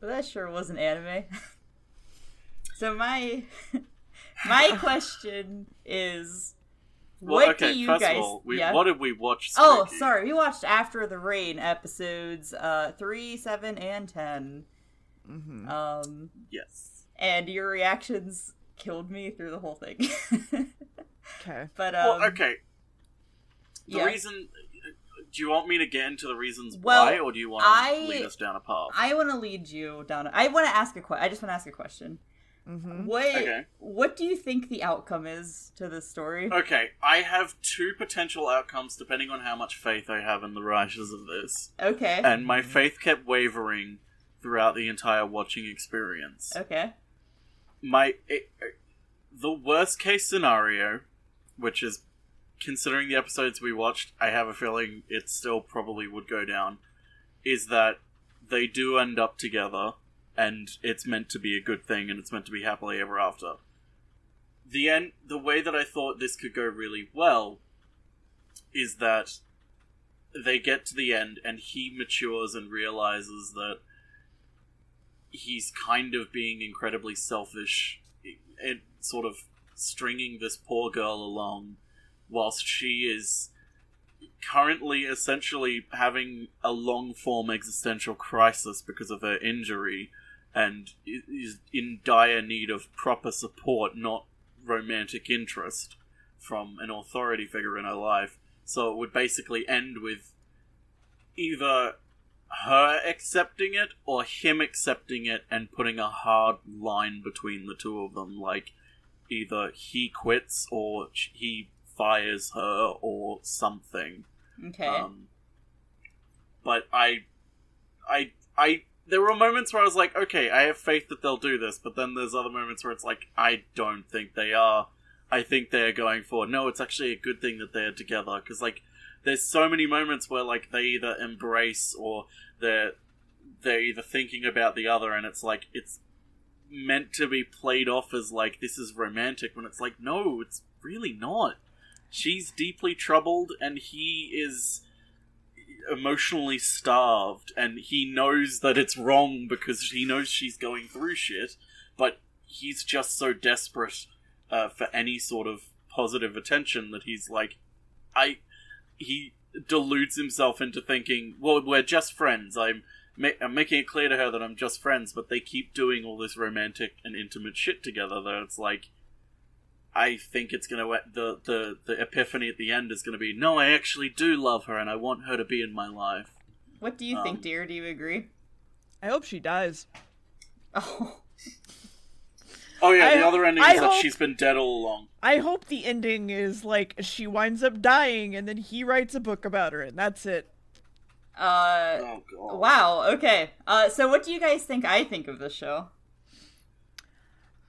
Well, that sure was an anime. so my my question is Well, what okay, do you guys all, we, yeah? what did we watch? Oh, sorry. We watched After the Rain episodes uh 3, 7 and 10. hmm Um Yes. and your reactions killed me through the whole thing. Okay. but um well, okay. The yeah. reason. Do you want me to get into the reasons Well, why, or do you want to I- to lead us down a path? I want to lead you down. I want to ask a question. I just want to ask a question. hmm What Okay. What do you think the outcome is to this story? Okay, I have two potential outcomes depending on how much faith I have in the writers of this. Okay. And my faith kept wavering throughout the entire watching experience. Okay. My it, the worst case scenario, which is considering the episodes we watched, I have a feeling it still probably would go down, is that they do end up together and it's meant to be a good thing and it's meant to be happily ever after. The end the way that I thought this could go really well is that they get to the end and he matures and realizes that he's kind of being incredibly selfish and sort of stringing this poor girl along whilst she is currently essentially having a long form existential crisis because of her injury and is in dire need of proper support, not romantic interest from an authority figure in her life. So it would basically end with either her accepting it or him accepting it and putting a hard line between the two of them. Like either he quits or he fires her or something. Okay. Um, but I, I, I. There were moments where I was like, okay, I have faith that they'll do this, but then there's other moments where it's like, I don't think they are. I think they're going for no. It's actually a good thing that they're together because like, there's so many moments where like they either embrace or they're they're either thinking about the other, and it's like it's meant to be played off as like this is romantic when it's like no, it's really not. She's deeply troubled, and he is emotionally starved, and he knows that it's wrong because he knows she's going through shit, but he's just so desperate uh, for any sort of positive attention that he's like, I. He deludes himself into thinking, well, we're just friends. I'm, I'm making it clear to her that I'm just friends, but they keep doing all this romantic and intimate shit together that it's like, I think it's gonna the the the epiphany at the end is gonna be no, I actually do love her and I want her to be in my life. what do you um, think, Deer? Do you agree? I hope she dies. Oh. Oh yeah, I- the other ending I is that she's been dead all along. I hope the ending is like she winds up dying and then he writes a book about her and that's it. Uh. Oh god. Wow. Okay. Uh. So, what do you guys think? I think of this show.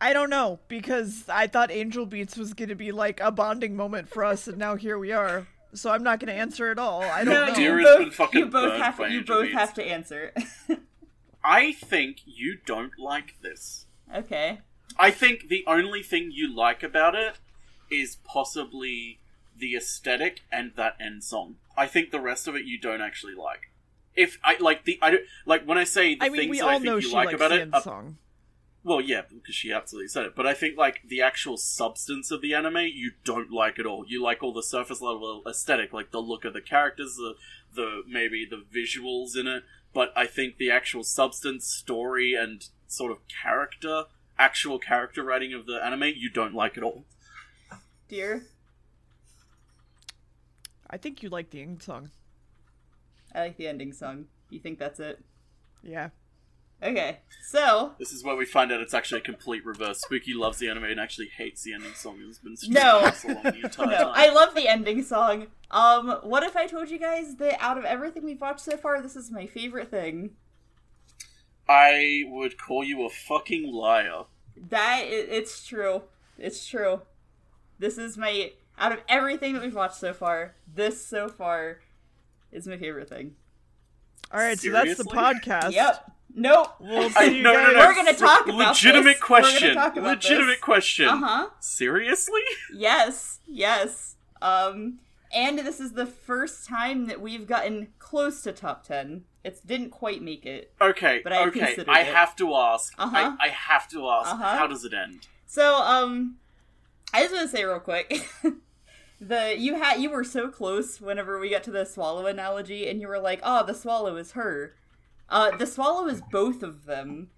I don't know because I thought Angel Beats was going to be like a bonding moment for us and now here we are. So I'm not going to answer at all. I don't No, know. Deer you both, been fucking you both have to. You both Beats. have to answer. I think you don't like this. okay. I think the only thing you like about it is possibly the aesthetic and that end song. I think the rest of it you don't actually like. If I like the I don't like when I say the I mean, things we that all I think know you she like likes about the it. end are- song. Well, yeah, because she absolutely said it. But I think like the actual substance of the anime, you don't like at all. You like all the surface level aesthetic, like the look of the characters, the the maybe the visuals in it. But I think the actual substance, story, and sort of character, actual character writing of the anime, you don't like at all. Deer. I think you like the ending song. I like the ending song. You think that's it? Yeah. Okay. So. This is where we find out it's actually a complete reverse. Spooky loves the anime and actually hates the ending song. It's been No. so long the entire No, time. I love the ending song. Um, what if I told you guys that out of everything we've watched so far, this is my favorite thing? I would call you a fucking liar. That i it's true. It's true. This is my out of everything that we've watched so far. This so far is my favorite thing. All right, so that's the podcast. Yep. Nope. We'll see I, no, no, no. We're gonna talk about Legitimate this. Question. about Legitimate this. question. Uh huh. Seriously? Yes. Yes. Um. And this is the first time that we've gotten close to top ten. It didn't quite make it. Okay, But I okay. I it. have to ask. Uh-huh. I, I have to ask. Uh-huh. How does it end? So, um, I just want to say real quick, the you had you were so close whenever we got to the swallow analogy, and you were like, "Oh, the swallow is her." Uh, the swallow is both of them.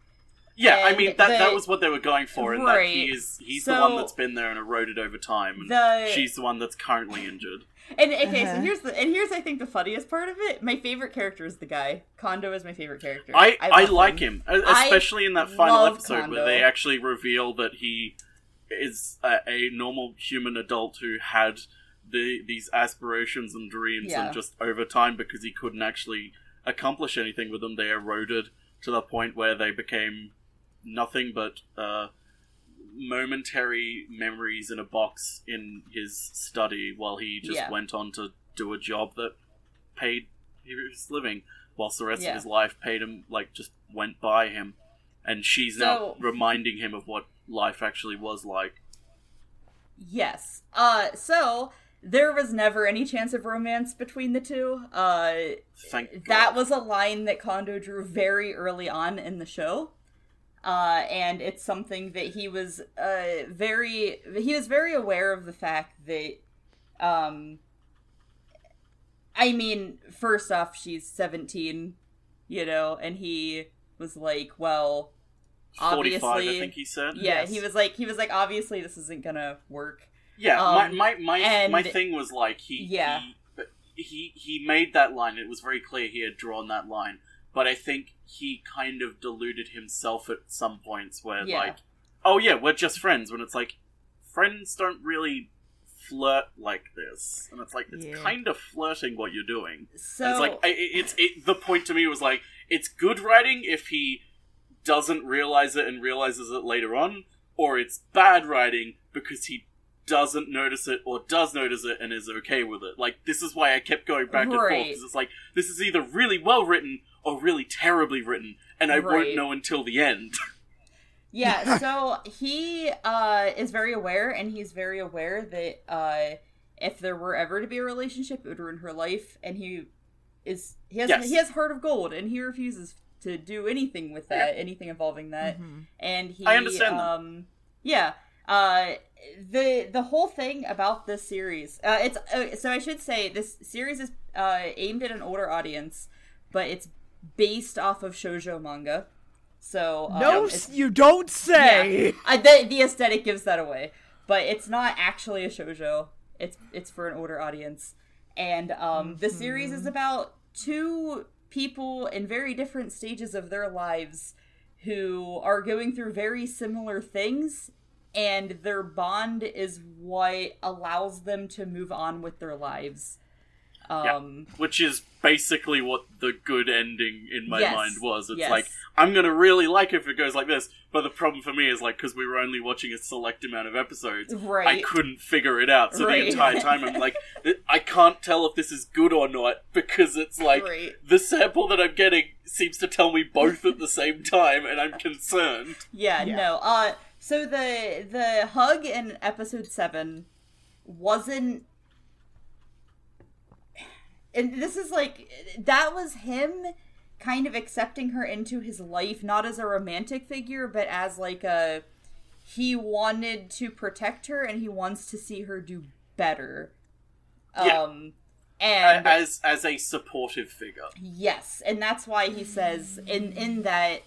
Yeah, I mean that that was what they were going for, and that Right. he is he's So- the one that's been there and eroded over time, and The- she's the one that's currently injured. And okay, so Uh-huh. here's the and here's I think the funniest part of it. My favorite character is the guy. Kondo is my favorite character. I I, love like him, I especially in that final episode Kondo. where they actually reveal that he is a, a normal human adult who had the these aspirations and dreams, Yeah. and just over time because he couldn't actually accomplish anything with them, they eroded to the point where they became nothing but uh, momentary memories in a box in his study while he just Yeah. went on to do a job that paid his living whilst the rest Yeah. of his life paid him like just went by him and she's So- now reminding him of what life actually was like Yes. Uh, so there was never any chance of romance between the two. Uh, thank that God. was a line that Kondo drew very early on in the show. Uh, and it's something that he was uh, very he was very aware of the fact that um I mean, first off, she's 17, you know, and he was like, well, 45 I think he said yeah, Yes. he was like he was like obviously this isn't going to work. Yeah, Um, my my my, and- my thing was like he Yeah. he, he he made that line. It was very clear he had drawn that line, but I think he kind of deluded himself at some points where Yeah. like, oh yeah, we're just friends. When it's like, friends don't really flirt like this, and it's like it's Yeah. kind of flirting what you're doing. So And it's like it, it's it, the point to me was like it's good writing if he doesn't realize it and realizes it later on, or it's bad writing because he doesn't notice it or does notice it and is okay with it. Like this is why I kept going back and forth because it's like this is either really well written or really terribly written, and I won't know until the end. Yeah, so he uh, is very aware, and he's very aware that uh, if there were ever to be a relationship, it would ruin her life. And he is he has Yes. he has heart of gold, and he refuses to do anything with that, anything involving that. Mhm. And he, I understand. Um, yeah, uh, the the whole thing about this series, uh, it's uh, so I should say this series is uh, aimed at an older audience, but it's based off of shojo manga. So um, No, you don't say. yeah. I, the, the aesthetic gives that away, but it's not actually a shojo. It's it's for an older audience, and um, the series is about two people in very different stages of their lives who are going through very similar things, and their bond is what allows them to move on with their lives. Yeah. Um, Which is basically what the good ending in my Yes. mind was. It's Yes. like I'm gonna really like it if it goes like this, but the problem for me is like because we were only watching a select amount of episodes, right. I couldn't figure it out. So Right. the entire time I'm like, I can't tell if this is good or not because it's like Right. the sample that I'm getting seems to tell me both at the same time, and I'm concerned. Yeah, Yeah. no. Uh so the the hug in episode 7 wasn't and this is like that was him kind of accepting her into his life not as a romantic figure but as like a he wanted to protect her and he wants to see her do better. Yeah. Um and as as a supportive figure. Yes, and that's why he says in in that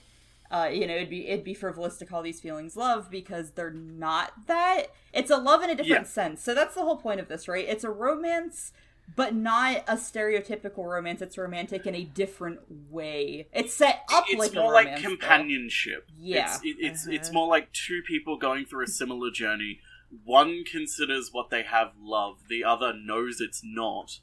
uh, you know it'd be it'd be frivolous to call these feelings love because they're not that. It's a love in a different Yeah. sense. So that's the whole point of this, right? It's a romance, but not a stereotypical romance. It's romantic in a different way. It's set up it's like more a like romance, though. companionship. Yeah. it's it, it's, it's Uh-huh. more like two people going through a similar journey. One considers what they have love, the other knows it's not,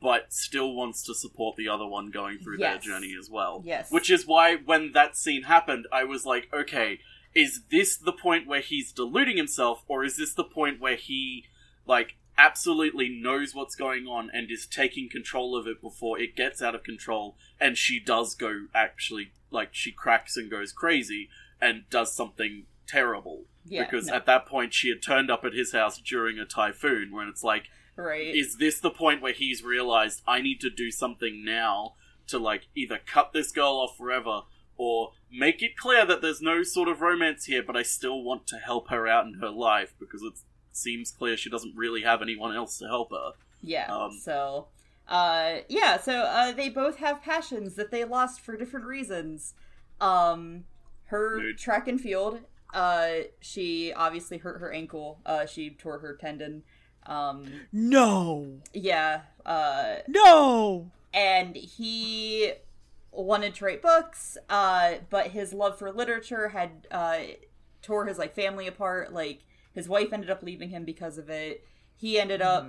but still wants to support the other one going through Yes. their journey as well. Yes. Which is why when that scene happened, I was like, okay, is this the point where he's deluding himself, or is this the point where he like absolutely knows what's going on and is taking control of it before it gets out of control and she does go actually like she cracks and goes crazy and does something terrible Yeah, because no. at that point she had turned up at his house during a typhoon when it's like right. is this the point where he's realized I need to do something now to like either cut this girl off forever or make it clear that there's no sort of romance here, but I still want to help her out in her life because it seems clear she doesn't really have anyone else to help her. Yeah. Um, so, uh, yeah. So uh, they both have passions that they lost for different reasons. Um, her track and field. Uh, she obviously hurt her ankle. Uh, she tore her tendon. Um, No. yeah. Uh, No. and he wanted to write books uh but his love for literature had uh tore his like family apart like his wife ended up leaving him because of it he ended up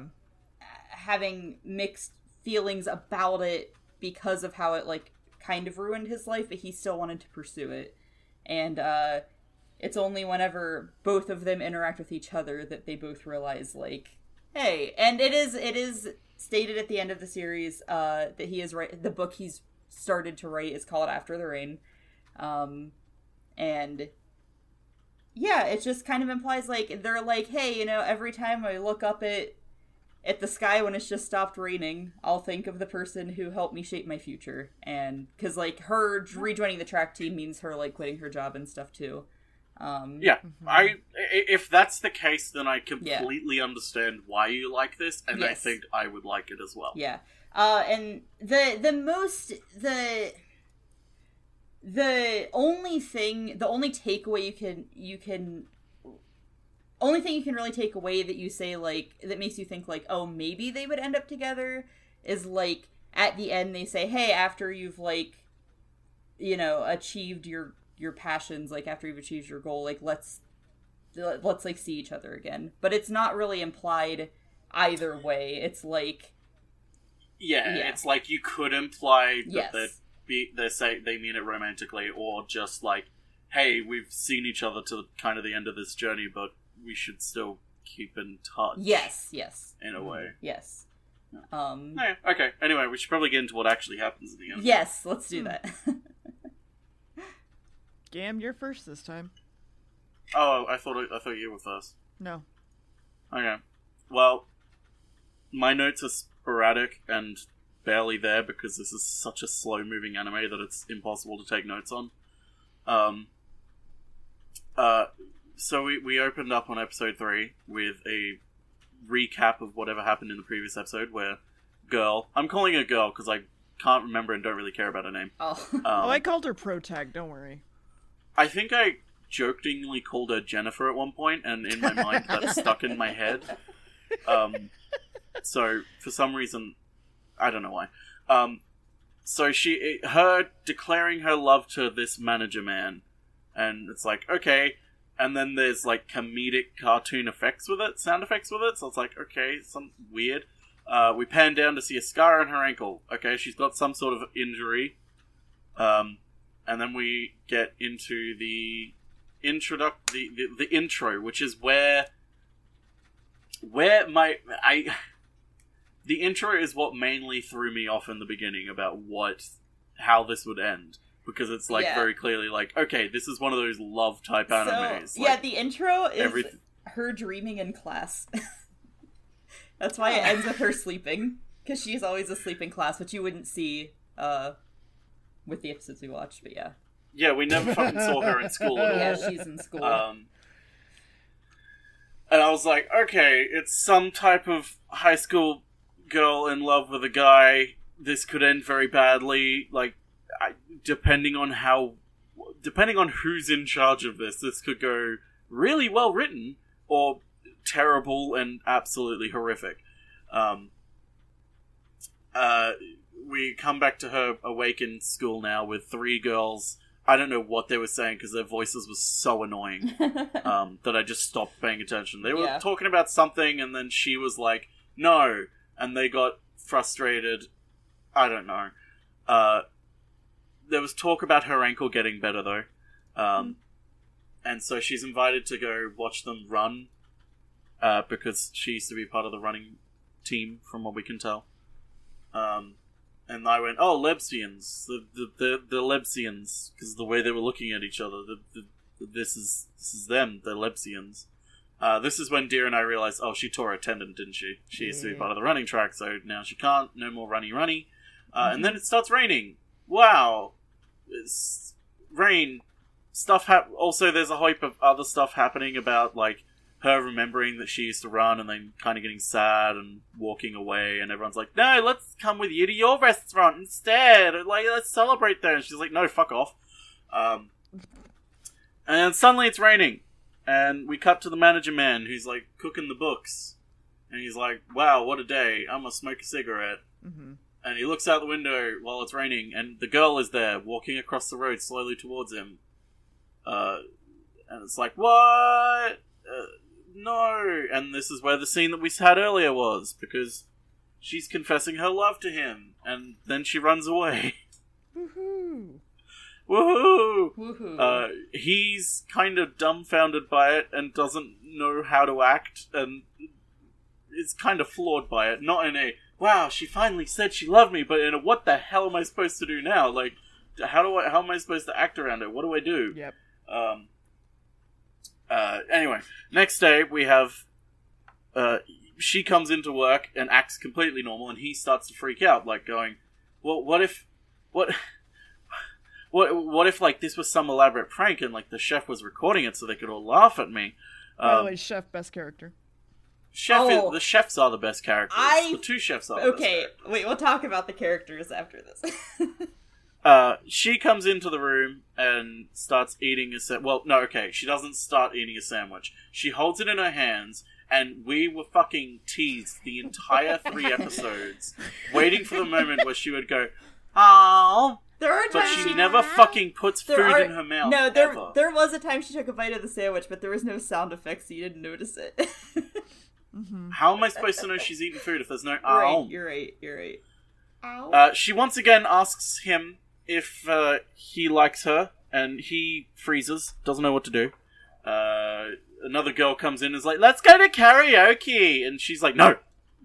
having mixed feelings about it because of how it like kind of ruined his life but he still wanted to pursue it and uh it's only whenever both of them interact with each other that they both realize like hey and it is it is stated at the end of the series uh that he is right the book he's started to write is called after the rain. Um and yeah it just kind of implies like they're like hey you know every time i look up at at the sky when it's just stopped raining i'll think of the person who helped me shape my future. And because like her rejoining the track team means her like quitting her job and stuff too um Yeah, I i- if that's the case, then I completely understand why you like this, and I think I would like it as well. Yeah. Uh and the the most the the only thing the only takeaway you can you can only thing you can really take away that you say like that makes you think like oh maybe they would end up together is like at the end they say hey after you've like you know achieved your your passions like after you've achieved your goal like let's let's like see each other again but it's not really implied either way it's like Yeah, Yeah. it's like you could imply that Yes. they be they say they mean it romantically, or just like, hey, we've seen each other to kind of the end of this journey, but we should still keep in touch. Yes, yes, in a way. yes. Um, Yeah, okay. Anyway, we should probably get into what actually happens at the end. yes, let's do that. Gam, you're first this time. Oh, I thought I thought you were first. No. Okay. Well, my notes are sporadic and barely there because this is such a slow moving anime that it's impossible to take notes on. Um, uh, so we, we opened up on episode 3 with a recap of whatever happened in the previous episode where girl, I'm calling her girl because I can't remember and don't really care about her name. oh, Um, oh, I called her Protag, don't worry. I think I jokingly called her Jennifer at one point, and in my mind that stuck in my head. Um, so for some reason, I don't know why. Um, so she, her declaring her love to this manager man, and it's like okay, and then there's like comedic cartoon effects with it, sound effects with it. So it's like okay, some weird. Uh, we pan down to see a scar on her ankle. Okay, she's got some sort of injury. Um, and then we get into the introduc the, the the intro, which is where where my I the intro is what mainly threw me off in the beginning about what how this would end because it's like Yeah. very clearly like okay this is one of those love type animes so yeah, the intro is her dreaming in class. That's why it ends with her sleeping because she's always asleep in class, which you wouldn't see uh, with the episodes we watched. But yeah, yeah we never fucking saw her in school at all yeah, she's in school. Um, and I was like, okay, it's some type of high school girl in love with a guy. This could end very badly. Like, I, depending on how, depending on who's in charge of this, this could go really well written or terrible and absolutely horrific. Um, uh, we come back to her awake in school now with three girls. I don't know what they were saying because their voices were so annoying um, that I just stopped paying attention. They were Yeah. talking about something, and then she was like, "No," and they got frustrated. I don't know. Uh, there was talk about her ankle getting better though, um, and so she's invited to go watch them run uh, because she used to be part of the running team, from what we can tell. Um, and I went, "Oh, Lebsians, the the the, the Lebsians," because the way they were looking at each other. The, the, this is this is them, the Lebsians. Uh, this is when Deer and I realized, oh, she tore her tendon, didn't she? She used to be part of the running track, so now she can't. No more runny runny. Uh, And then it starts raining. Wow, it's rain stuff. Hap- also, there's a hype of other stuff happening about like her remembering that she used to run and then kind of getting sad and walking away and everyone's like no let's come with you to your restaurant instead like let's celebrate there and she's like no fuck off um, and suddenly it's raining and we cut to the manager man who's like cooking the books and he's like wow what a day i'm gonna smoke a cigarette Mm-hmm. and he looks out the window while it's raining, and the girl is there walking across the road slowly towards him. Uh, and it's like, what? Uh, no. And this is where the scene that we had earlier was, because she's confessing her love to him, and then she runs away. Woohoo! Woohoo! Woohoo. Uh, he's kind of dumbfounded by it and doesn't know how to act, and is kind of floored by it. Not in a "wow, she finally said she loved me," but in a "what the hell am I supposed to do now?" Like, how do I? How am I supposed to act around it? What do I do? Yep. Um. Uh. Anyway, next day we have. Uh, she comes into work and acts completely normal, and he starts to freak out, like going, "Well, what if, what, what, what if like this was some elaborate prank and like the chef was recording it so they could all laugh at me?" By the Um, way, chef best character. chef, Oh. is, the chefs are the best characters. I- the two chefs are. the best okay, wait, we'll talk about the characters after this. Uh, she comes into the room and starts eating a sa- well, no, okay, she doesn't start eating a sandwich. She holds it in her hands, and we were fucking teased the entire three episodes, waiting for the moment where she would go, "Oh," there are but times she never fucking puts there food are, in her mouth. No, there ever. there was a time she took a bite of the sandwich, but there was no sound effects, so you didn't notice it. Mm-hmm. How am I supposed to know she's eating food if there's no right, "oh"? you're right, you're right. Ow. Uh, she once again asks him if uh, he likes her, and he freezes, doesn't know what to do. Uh, another girl comes in and is like, "Let's go to karaoke," and she's like, "No,"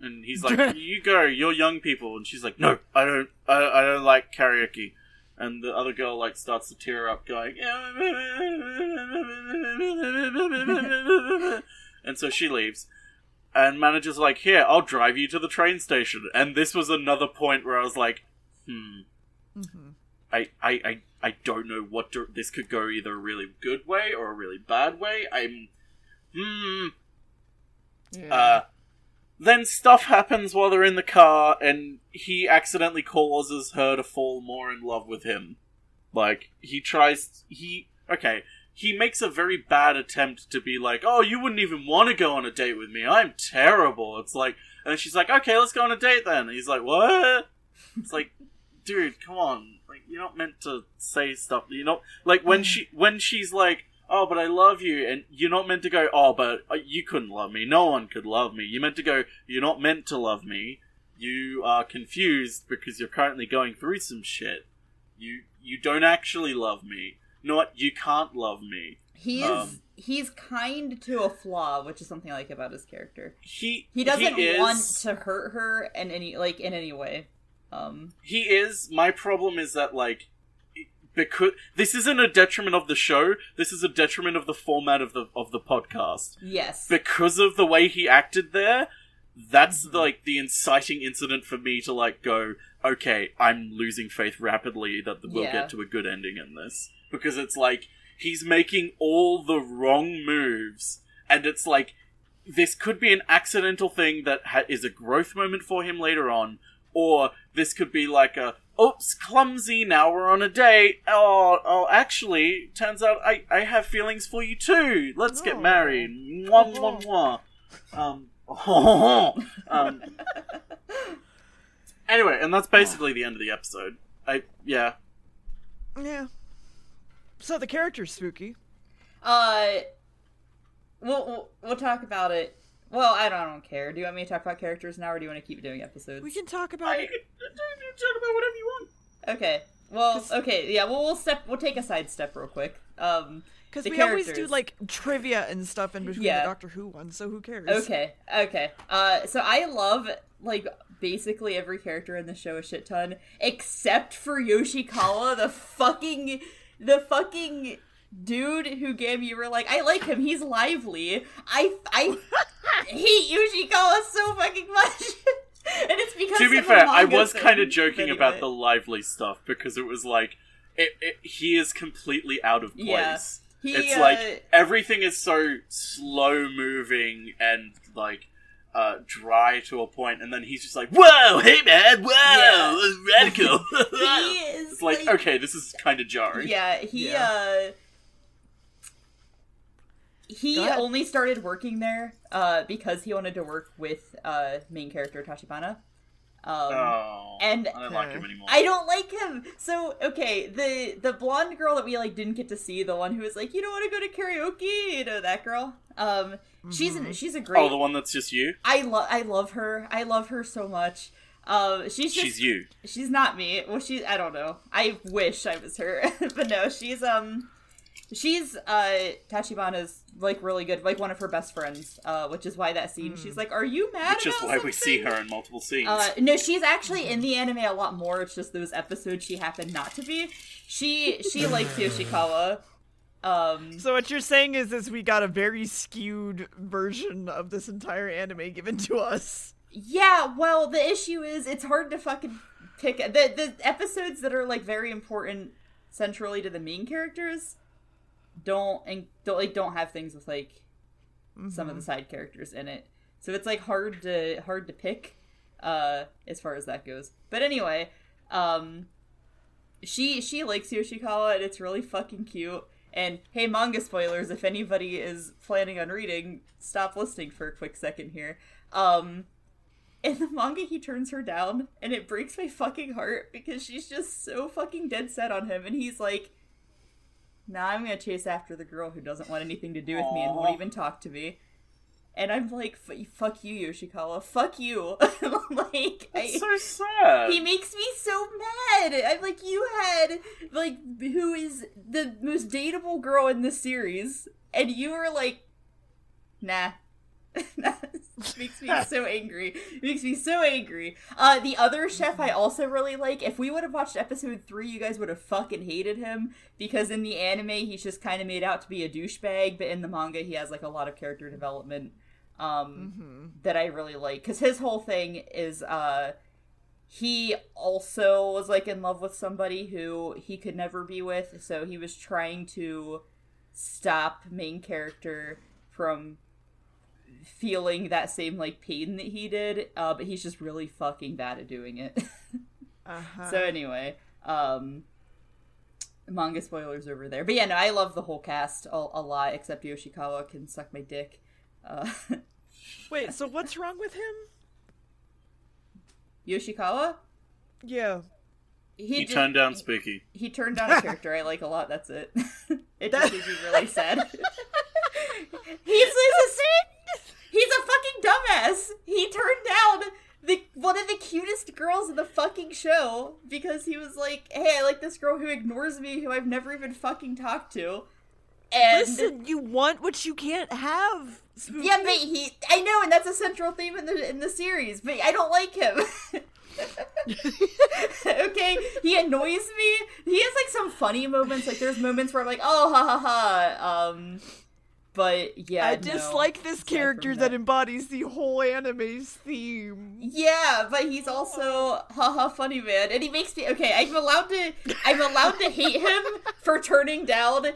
and he's like, "You go, you're young people," and she's like, "No, I don't, I, I don't like karaoke." And the other girl like starts to tear up, going, and so she leaves. And manager's like, "Here, I'll drive you to the train station." And this was another point where I was like, "Hmm, Mm-hmm. I, I, I, I don't know what this could go either a really good way or a really bad way. I'm, hmm." Yeah. Uh, then stuff happens while they're in the car, and he accidentally causes her to fall more in love with him. Like he tries, he okay. He makes a very bad attempt to be like, "Oh, you wouldn't even want to go on a date with me. I'm terrible." It's like, and she's like, "Okay, let's go on a date then." And he's like, "What?" It's like, dude, come on. Like you're not meant to say stuff. You know, like when she when she's like, "Oh, but I love you," and you're not meant to go, "Oh, but uh, you couldn't love me. No one could love me." You're meant to go, "You're not meant to love me. You are confused because you're currently going through some shit. You you don't actually love me. Not you can't love me." he is um, he's kind to a flaw, which is something I like about his character. He He doesn't is- want to hurt her in any like in any way. Um, he is my problem is that like because this isn't a detriment of the show this is a detriment of the format of the of the podcast yes. because of the way he acted there that's like the inciting incident for me to like go okay i'm losing faith rapidly that we'll Yeah. get to a good ending in this because it's like he's making all the wrong moves and it's like this could be an accidental thing that ha- is a growth moment for him later on or this could be like a oops clumsy now we're on a date oh oh actually turns out i i have feelings for you too let's get Oh. married mwah, mwah, mwah. um um anyway and that's basically the end of the episode i yeah yeah. So the character's spooky. Uh, we'll, we'll we'll talk about it. Well, I don't, I don't care. Do you want me to talk about characters now, or do you want to keep doing episodes? We can talk about I, it. talk about whatever you want Okay. Well, okay. Yeah. Well, we'll step. We'll take a side step real quick. Um. Because the we always do like trivia and stuff in between Yeah. the Doctor Who ones, so who cares? Okay. Okay. Uh. So I love like basically every character in the show a shit ton, except for Yoshikawa, the fucking the fucking dude who gave you were like, I like him. He's lively. I I hate Yoshikawa so fucking much. and it's because to be of fair, I manga was kind of joking Anyway. about the lively stuff because it was like it, it, he is completely out of place. Yeah. He, it's uh, like everything is so slow moving and like uh, dry to a point, and then he's just like, "Whoa, hey man, whoa, radical." he is it's like, okay, this is kind of jarring. Yeah, he Yeah. uh he only started working there uh because he wanted to work with uh main character Tachibana. Um Oh, And- I don't like him anymore. I don't like him. So okay, the the blonde girl that we like didn't get to see, the one who was like, "You don't want to go to karaoke," you know that girl. Um, she's Mm-hmm. an, she's a great. Oh, the one that's just you. I love I love her. I love her so much. Um, she's just She's you. She's not me. Well, she I don't know. I wish I was her, but no, she's um, she's uh Tachibana's like really good, like one of her best friends. Uh, which is why that scene, she's like, "Are you mad?" Which is about why we see her in multiple scenes. Uh, no, she's actually in the anime a lot more. It's just those episodes she happened not to be. She she likes Yoshikawa. Um, So what you're saying is, is we got a very skewed version of this entire anime given to us. Yeah, well, the issue is it's hard to fucking pick the the episodes that are like very important centrally to the main characters don't and don't like don't have things with like some of the side characters in it. So it's like hard to hard to pick uh as far as that goes. But anyway, um she she likes Yoshikawa and it's really fucking cute. And hey, manga spoilers, if anybody is planning on reading, stop listening for a quick second here. Um in the manga he turns her down and it breaks my fucking heart because she's just so fucking dead set on him and he's like nah i'm gonna chase after the girl who doesn't want anything to do with me and won't even talk to me and i'm like fuck you yoshikawa fuck you like I, It's so sad. he makes me so mad. I'm like, you had like who is the most dateable girl in the series, and you were like, nah. It makes me so angry. It makes me so angry. Uh, the other chef I also really like. If we would have watched episode three, you guys would have fucking hated him because in the anime he's just kind of made out to be a douchebag, but in the manga he has like a lot of character development um, that I really like. Because his whole thing is uh, he also was like in love with somebody who he could never be with, so he was trying to stop main character from feeling that same like pain that he did uh but he's just really fucking bad at doing it Uh-huh. so anyway um manga spoilers over there but yeah no i love the whole cast a, a lot except yoshikawa can suck my dick uh Wait, so what's wrong with him? yoshikawa Yeah. he ju- turned down Spooky. he turned down a character I like a lot. That's it. it just made me really sad. he's, he's a he's a fucking dumbass. He turned down the one of the cutest girls in the fucking show because he was like, "Hey, I like this girl who ignores me, who I've never even fucking talked to." And Listen, you want what you can't have. Spooky. yeah, but he I know, and that's a central theme in the in the series, but I don't like him. okay, he annoys me. He has like some funny moments. Like there's moments where I'm like, oh ha ha ha. Um, but yeah, I no. dislike this Aside character that. embodies the whole anime's theme. Yeah, but he's also haha funny man, and he makes me okay. I'm allowed to I'm allowed to hate him for turning down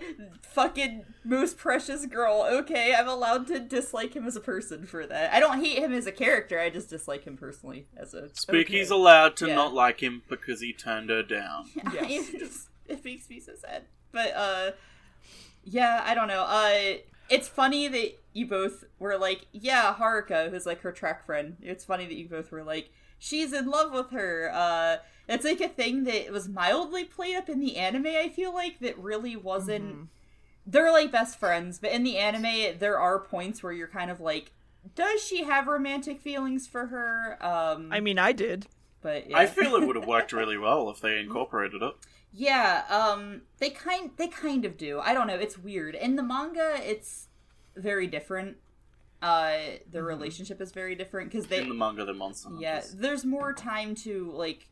fucking most precious girl. Okay, I'm allowed to dislike him as a person for that. I don't hate him as a character. I just dislike him personally as a Spooky's okay. allowed to Yeah. not like him because he turned her down. Yes. it, just- it makes me so sad. But uh yeah, I don't know. Uh it's funny that you both were like, yeah, Haruka, who's like her track friend. It's funny that you both were like, she's in love with her. Uh it's like a thing that was mildly played up in the anime, I feel like, that really wasn't they're like best friends, but in the anime there are points where you're kind of like does she have romantic feelings for her? Um I mean, I did. but yeah. I feel it would have worked really well if they incorporated it. Yeah, um they kind they kind of do. I don't know, it's weird. In the manga it's very different. Uh the relationship is very different cuz they In the manga, the monster. Yeah, Hunters. there's more time to like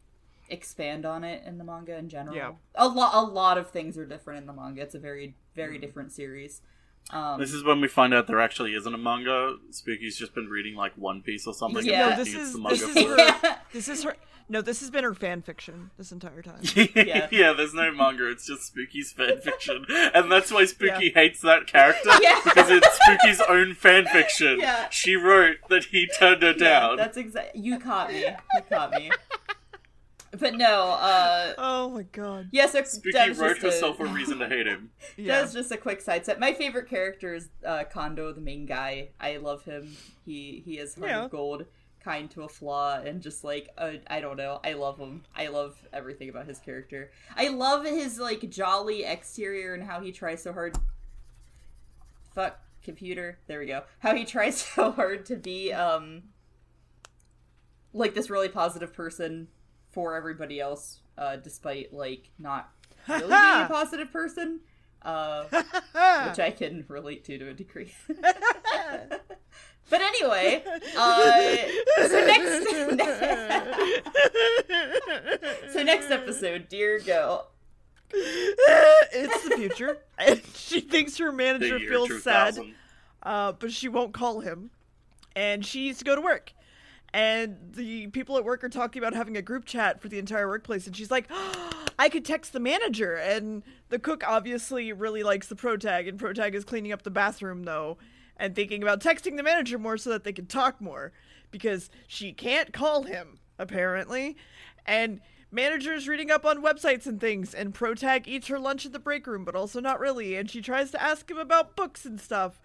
expand on it in the manga in general. Yeah. A lot a lot of things are different in the manga. It's a very very different series. Um, This is when we find out there actually isn't a manga. Spooky's just been reading like One Piece or something. Yeah. and No, this is the manga this is her. This is her. No, this has been her fan fiction this entire time. Yeah. yeah, there's no manga. It's just Spooky's fan fiction, and that's why Spooky hates that character Yeah. because it's Spooky's own fan fiction. Yeah. She wrote that he turned her Yeah, down. that's exactly. You caught me. You caught me. But no, uh, Oh my god. yes, yeah, so Spooky that wrote just a- herself a reason to hate him. Yeah. That's just a quick side set. My favorite character is uh, Kondo, the main guy. I love him. He he is heart Yeah. of gold, kind to a flaw, and just like uh, I don't know. I love him. I love everything about his character. I love his like jolly exterior and how he tries so hard. Fuck computer. There we go. How he tries so hard to be um like this really positive person for everybody else, uh, despite like not really being a positive person. Uh, which I can relate to to a degree. But anyway, uh, so next, so next episode, Deer go. it's the future, and she thinks her manager feels sad, uh, but she won't call him, and she needs to go to work. And the people at work are talking about having a group chat for the entire workplace, and she's like, "I could text the manager." And the cook obviously really likes the protag, and protag is cleaning up the bathroom though, and thinking about texting the manager more so that they can talk more, because she can't call him apparently, and manager's reading up on websites and things, and protag eats her lunch in the break room, but also not really, and she tries to ask him about books and stuff,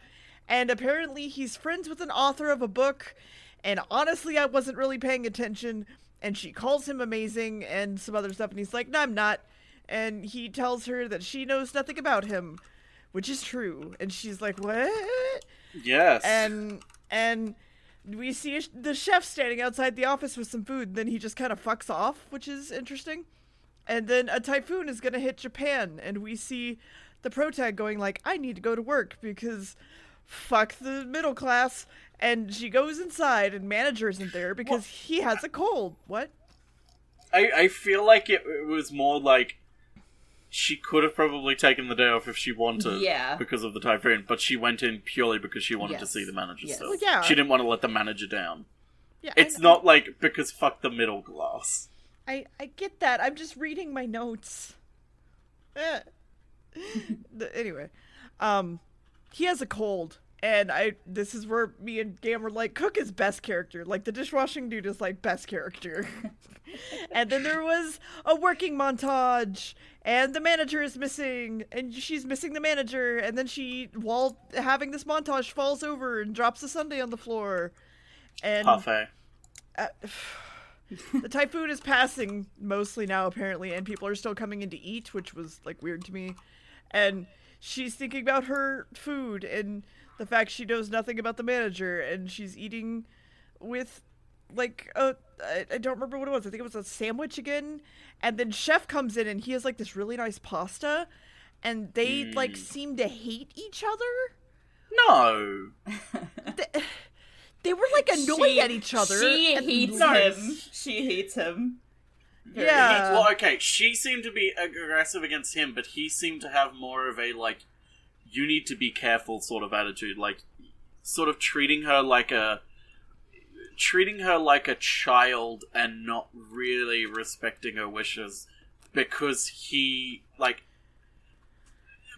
and apparently he's friends with an author of a book and honestly i wasn't really paying attention and she calls him amazing and some other stuff and he's like no i'm not. And he tells her that she knows nothing about him which is true. And she's like what Yes. and and we see the chef standing outside the office with some food and then he just kind of fucks off which is interesting. And then a typhoon is going to hit japan and we see the protag going like i need to go to work because fuck the middle class. And she goes inside and manager isn't there because he has a cold. What? I, I feel like it, it was more like she could have probably taken the day off if she wanted, Yeah. because of the typhoon. But she went in purely because she wanted to see the manager Yes. still. Well, yeah. She didn't want to let the manager down. yeah I- It's not like because fuck the middle class. I I get that. I'm just reading my notes. Eh. Anyway, um, he has a cold, and I. This is where me and Gam were like, Cook is best character. Like the dishwashing dude is like best character. and then there was a working montage, and the manager is missing, and she's missing the manager, and then she, while having this montage, falls over and drops a sundae on the floor. And Parfait. uh, the typhoon is passing mostly now apparently and people are still coming in to eat which was like weird to me and she's thinking about her food and the fact she knows nothing about the manager and she's eating with like a I, I don't remember what it was i think it was a sandwich again and then chef comes in and he has like this really nice pasta and they like Mm. seem to hate each other No. they, they were like annoyed She- at each other She and- hates No. him. She hates him. Very Yeah. well, okay, she seemed to be aggressive against him, but he seemed to have more of a, like, you need to be careful sort of attitude. Like, sort of treating her like a. treating her like a child and not really respecting her wishes because he, like.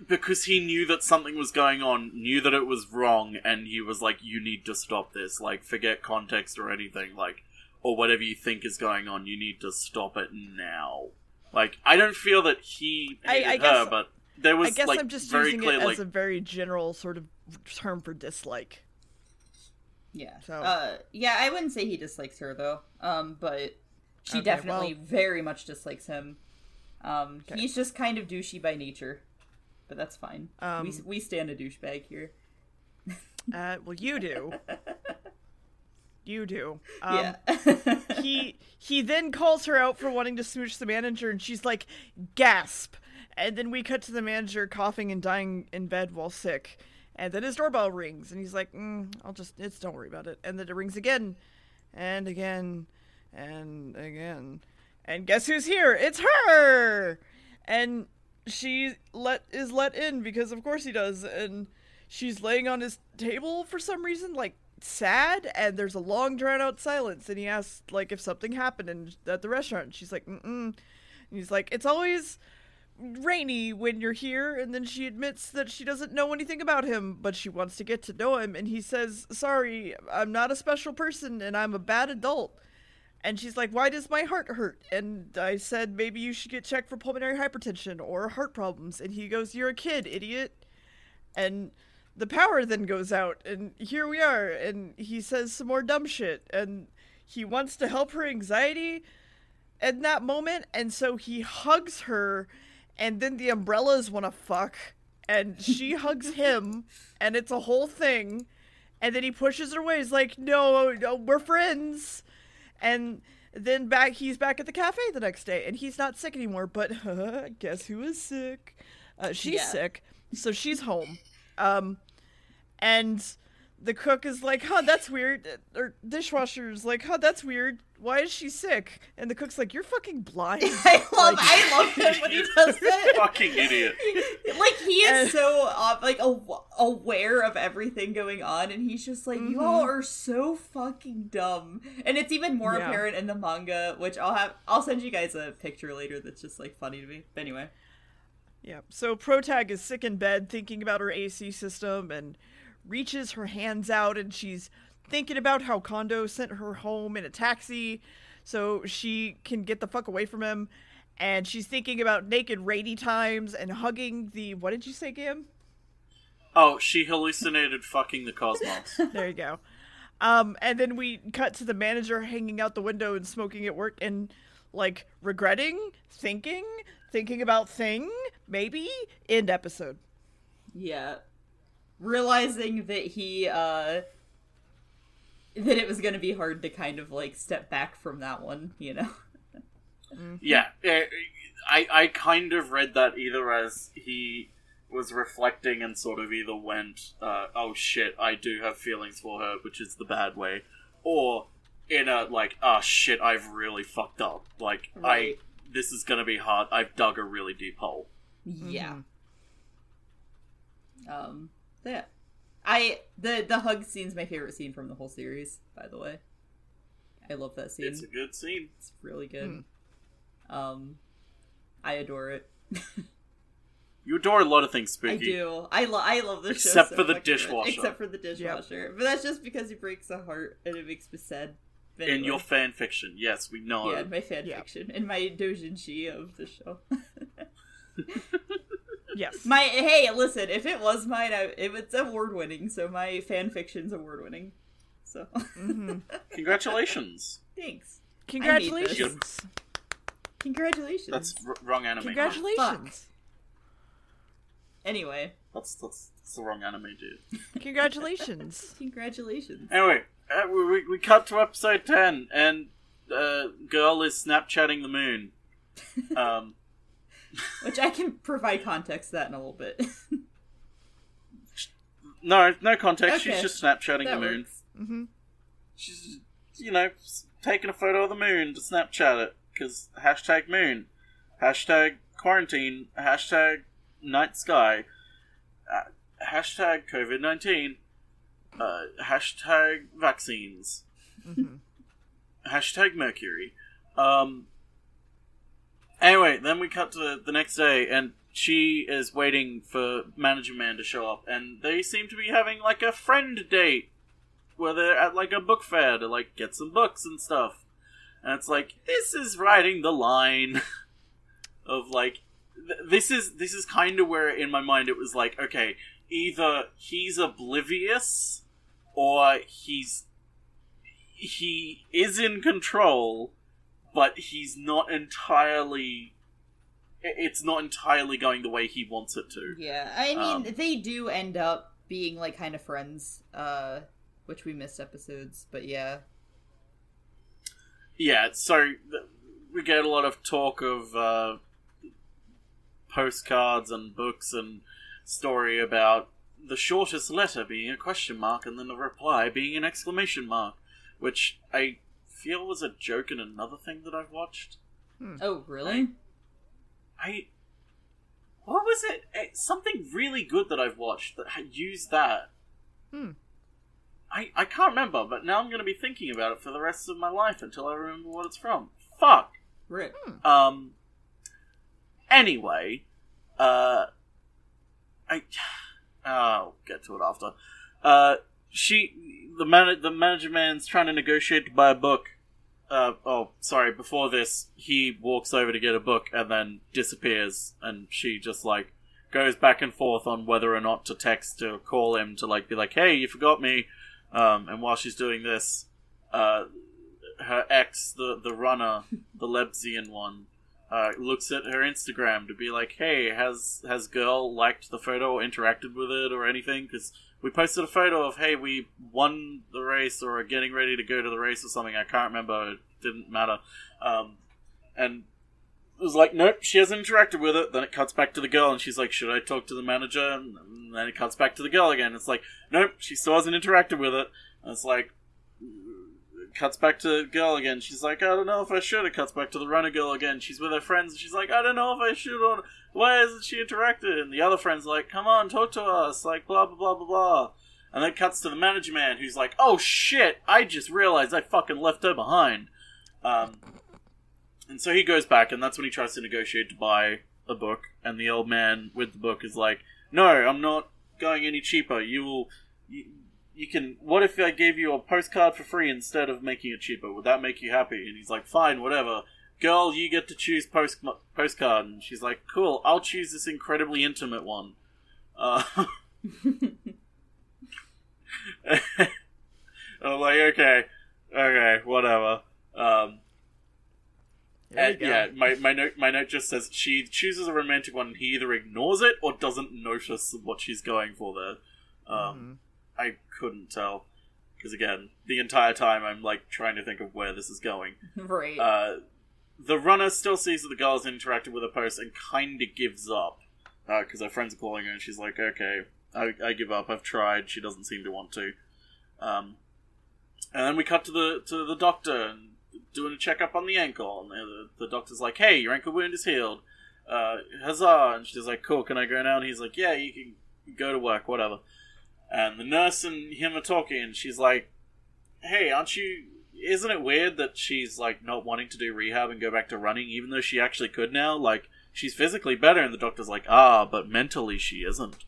Because he knew that something was going on, knew that it was wrong, and he was like, you need to stop this. Like, forget context or anything. Like, or whatever you think is going on, you need to stop it now. Like, I don't feel that he I- I her, guess- but there was I guess like I'm just using clear, it like, as a very general sort of term for dislike. Yeah. So- Uh, yeah, I wouldn't say he dislikes her though. Um, but she Okay, definitely well- very much dislikes him. Um, Okay. he's just kind of douchey by nature, but that's fine. Um, we we stand a douchebag here. Uh, well, you do. You do. Um, yeah. he he then calls her out for wanting to smooch the manager, and she's like, gasp. And then we cut to the manager coughing and dying in bed while sick. And then his doorbell rings, and he's like, mm, "I'll just it's don't worry about it." And then it rings again, and again, and again. And guess who's here? It's her. And she let is let in because of course he does. And she's laying on his table for some reason, like sad, and there's a long drawn out silence, and he asks like if something happened in, at the restaurant. And she's like, mm mm. And he's like, it's always rainy when you're here and then she admits that she doesn't know anything about him but she wants to get to know him and he says sorry i'm not a special person and i'm a bad adult. And she's like why does my heart hurt? And i said maybe you should get checked for pulmonary hypertension or heart problems. And he goes you're a kid idiot. And the power then goes out and here we are and he says some more dumb shit and he wants to help her anxiety in that moment and so he hugs her and then the umbrellas want to fuck and she hugs him and it's a whole thing and then he pushes her away. He's like no, no we're friends. And then back he's back at the cafe the next day and he's not sick anymore but uh, guess who is sick? Uh, she's Yeah. sick so she's home. Um and the cook is like huh that's weird or dishwasher's like huh that's weird why is she sick and the cook's like you're fucking blind I love Like- I love him when he does that. Fucking idiot. like he is And- so uh, like aw- aware of everything going on and he's just like you all are so fucking dumb and it's even more Yeah. apparent in the manga which i'll have i'll send you guys a picture later that's just like funny to me but anyway Yeah. So Protag is sick in bed thinking about her AC system and reaches her hands out and she's thinking about how Kondo sent her home in a taxi so she can get the fuck away from him. And she's thinking about naked rainy times and hugging the what did you say, Gam? Oh, she hallucinated fucking the cosmos. There you go. Um, and then we cut to the manager hanging out the window and smoking at work and like regretting, thinking, thinking about thing, maybe end episode. yeah realizing that he uh that it was gonna be hard to kind of like step back from that one you know yeah, eh, I I kind of read that either as he was reflecting and sort of either went, uh, "Oh shit, I do have feelings for her," which is the bad way, or in a like, "Oh shit, I've really fucked up." Like Right. I, this is gonna be hard. I've dug a really deep hole. Yeah. Um. so Yeah. I the the hug scene's my favorite scene from the whole series. By the way, I love that scene. It's a good scene. It's really good. Um, I adore it. You adore a lot of things, Spooky. I Spooky. do. I love. I love the show. Except so for the fucking much. dishwasher. Except for the dishwasher. But that's just because he breaks a heart and it makes me sad. But In anyway. your fan fiction, yes, we know. yeah, in my fan Yeah. fiction, in my doujinshi of the show. Yes. My hey, listen, if it was mine, I, it was award winning. So my fan fiction's award winning. So Congratulations. thanks, Congratulations. congratulations. That's r- wrong anime. Congratulations. Anyway, That's, that's that's the wrong anime, dude. Congratulations. congratulations. Anyway, uh, we, we we cut to episode ten, and uh, girl is Snapchatting the moon. Um, Which I can provide context to that in a little bit. no, no context. Okay. She's just Snapchatting that the moon. works. hmm She's you know taking a photo of the moon to Snapchat it because hashtag moon, hashtag quarantine, hashtag night sky, uh, hashtag COVID nineteen, uh, hashtag vaccines. hmm hashtag Mercury. Um. Anyway, then we cut to the, next day, and she is waiting for Manager Man to show up, and they seem to be having like a friend date, where they're at like a book fair to like get some books and stuff. And it's like this is riding the line of like th- this is this is kind of where in my mind it was like okay, either he's oblivious or he's he is in control, but he's not entirely. It's not entirely going the way he wants it to. Yeah, I mean, Um, they do end up being like kind of friends, uh, which we missed episodes, but yeah. Yeah, so th- we get a lot of talk of uh, postcards and books and story about the shortest letter being a question mark and then the reply being an exclamation mark, which I feel was a joke in another thing that I've watched. Oh, really? I what was it? It's something really good that I've watched that had used that. Hmm. I I can't remember, but now I'm going to be thinking about it for the rest of my life until I remember what it's from. Fuck. Rip. Um. Anyway, uh, I, I'll get to it after. Uh, she, the man, the manager man's trying to negotiate to buy a book. Uh, oh, sorry. Before this, he walks over to get a book and then disappears, and she just like goes back and forth on whether or not to text or call him to like be like, "Hey, you forgot me." Um, and while she's doing this, uh, her ex, the the runner, the Lebzian one, uh, looks at her Instagram to be like, "Hey, has has girl liked the photo or interacted with it or anything?" Because we posted a photo of, "Hey, we won the race or are getting ready to go to the race or something." I can't remember. It didn't matter. Um, and it was like, nope, she hasn't interacted with it. Then it cuts back to the girl, and she's like, should I talk to the manager? And then it cuts back to the girl again. It's like, nope, she still hasn't interacted with it. And it's like, it cuts back to the girl again. She's like, I don't know if I should. It cuts back to the runner girl again. She's with her friends, and she's like, I don't know if I should. Or why isn't she interacting? And the other friend's like, come on, talk to us. Like, blah, blah, blah, blah, blah. And then cuts to the manager man, who's like, oh shit, I just realized I fucking left her behind. Um, and so he goes back, and that's when he tries to negotiate to buy a book. And the old man with the book is like, "No, I'm not going any cheaper. You will, you, you can. What if I gave you a postcard for free instead of making it cheaper? Would that make you happy?" And he's like, "Fine, whatever." Girl, you get to choose post postcard, and she's like, "Cool, I'll choose this incredibly intimate one." Uh, I'm like, okay, okay, whatever. Um, and, go. yeah, my, my note my note just says she chooses a romantic one and he either ignores it or doesn't notice what she's going for there. Um, I couldn't tell because again, the entire time I'm like trying to think of where this is going. right. Uh, the runner still sees that the girl has interacted with her post and kind of gives up because her friends are calling her and she's like, "Okay, I, I give up. I've tried. She doesn't seem to want to." Um, and then we cut to the to the doctor and doing a checkup on the ankle, and the, the doctor's like, "Hey, your ankle wound is healed. Uh, huzzah!" And she's like, "Cool, can I go now?" And he's like, "Yeah, you can go to work, whatever." And the nurse and him are talking, and she's like, "Hey, aren't you? Isn't it weird that she's like not wanting to do rehab and go back to running, even though she actually could now? Like, she's physically better." And the doctor's like, "Ah, but mentally she isn't."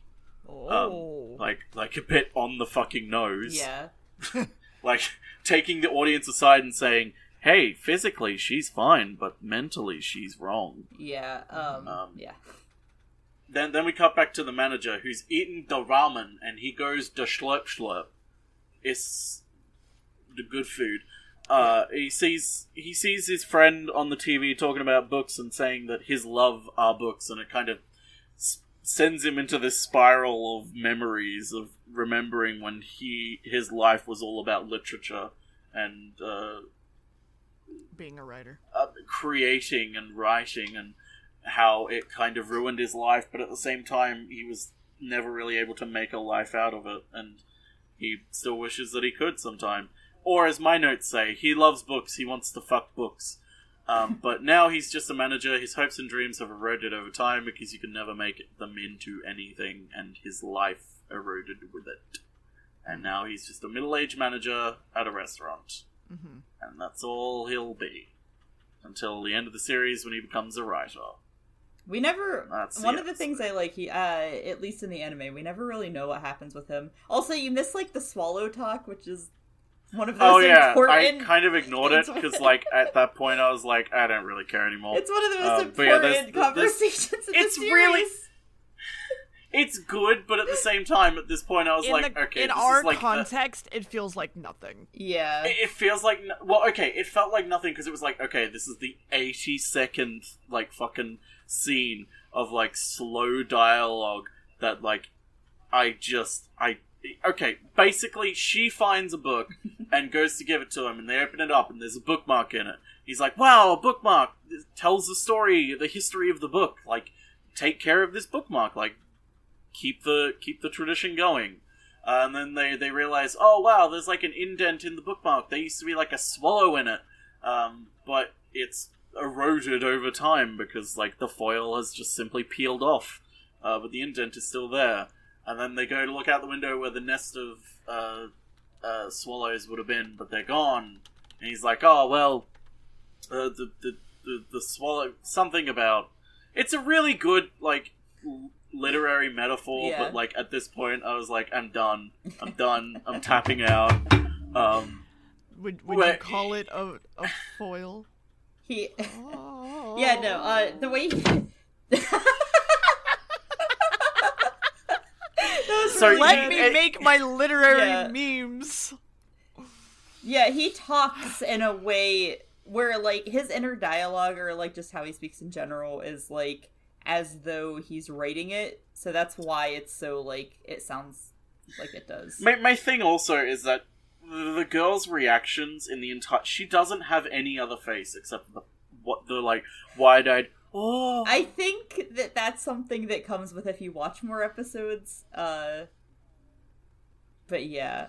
Oh. Like, like a bit on the fucking nose yeah. like taking the audience aside and saying, "Hey, physically she's fine, but mentally she's wrong." Yeah. Um, Um, yeah. Then then we cut back to the manager who's eating the ramen and he goes the schlurp schlurp. It's the good food. Uh, he sees he sees his friend on the TV talking about books and saying that his love are books, and it kind of s- sends him into this spiral of memories of remembering when he his life was all about literature and uh, Being a writer. uh, creating and writing and how it kind of ruined his life, but at the same time, he was never really able to make a life out of it, and he still wishes that he could sometime. Or, as my notes say, he loves books, he wants to fuck books. Um, but now he's just a manager, his hopes and dreams have eroded over time because you can never make them into anything, and his life eroded with it. And now he's just a middle aged manager at a restaurant hmm and that's all he'll be until the end of the series when he becomes a writer. We never. That's one of the things I like, he, uh, at least in the anime, we never really know what happens with him. Also, you miss like the swallow talk, which is one of those Oh yeah, important. I kind of ignored it because, like, at that point, I was like, I don't really care anymore. It's one of the most Um, but yeah, there's- important there's- conversations in it's the really- It's good, but at the same time, at this point, I was In, like, the, okay, in this our is like the- context, it feels like nothing. Yeah. It, it feels like n- well, okay. It felt like nothing because it was like okay, this is the eighty second like fucking scene of like slow dialogue that like I just I okay. Basically, she finds a book and goes to give it to him, and they open it up, and there's a bookmark in it. He's like, "Wow, a bookmark It tells the story, the history of the book. Like, take care of this bookmark. Like, keep the keep the tradition going." Uh, and then they, they realize, oh wow, there's like an indent in the bookmark. There used to be like a swallow in it, um, but it's eroded over time because like the foil has just simply peeled off. uh, but the indent is still there. And then they go to look out the window where the nest of uh, uh, swallows would have been, but they're gone. And he's like, "Oh well, uh, the, the the the swallow something about." It's a really good like l- literary metaphor, Yeah. but like at this point, I was like, "I'm done. I'm done. I'm tapping out." Um, Would would you call it a a foil? He, Oh. yeah, no. Uh, the way. He... That was So Let good. me it- make my literary Yeah. memes. Yeah, he talks in a way where like his inner dialogue or like just how he speaks in general is like as though he's writing it. So that's why it's so like it sounds like it does. My my thing also is that the girl's reactions in the entire she doesn't have any other face except the what the like wide eyed oh I think that that's something that comes with if you watch more episodes. Uh but yeah.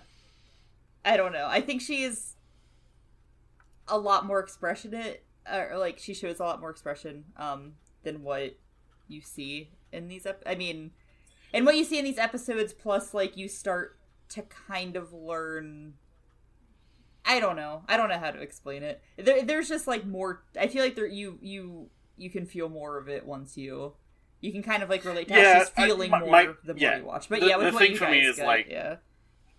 I don't know. I think she is a lot more expressionate or like she shows a lot more expression um than what you see in these ep- I mean and what you see in these episodes plus like you start to kind of learn I don't know. I don't know how to explain it. There, there's just like more. I feel like there you you you can feel more of it once you you can kind of like relate to Yeah, she's I- feeling my- more my- the more yeah. you watch. But The- yeah, with the thing for me is, got, like, yeah,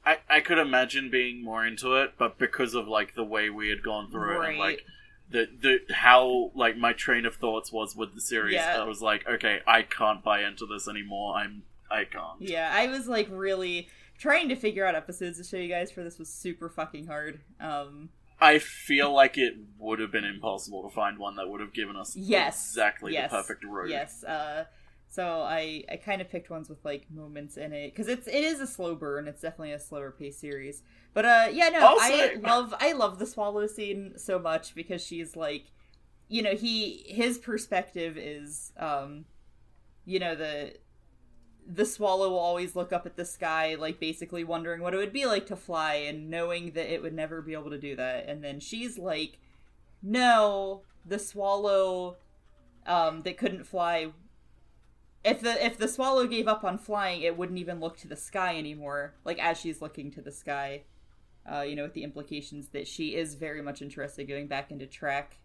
I, I could imagine being more into it but because of like the way we had gone through it and like the the how like my train of thoughts was with the series Yeah. I was like okay I can't buy into this anymore I'm I can't yeah, I was like really trying to figure out episodes to show you guys for this was super fucking hard. Um, I feel like it would have been impossible to find one that would have given us yes, exactly yes, the perfect road Yes. Uh, so I I kind of picked ones with like moments in it because it's it is a slow burn. It's definitely a slower paced series. But uh, yeah, no, I love I love the swallow scene so much because she's like, you know, he his perspective is um, you know the the swallow will always look up at the sky like basically wondering what it would be like to fly and knowing that it would never be able to do that. And then she's like no the swallow um that couldn't fly if the if the swallow gave up on flying it wouldn't even look to the sky anymore like as she's looking to the sky. Uh you know with the implications that she is very much interested in going back into track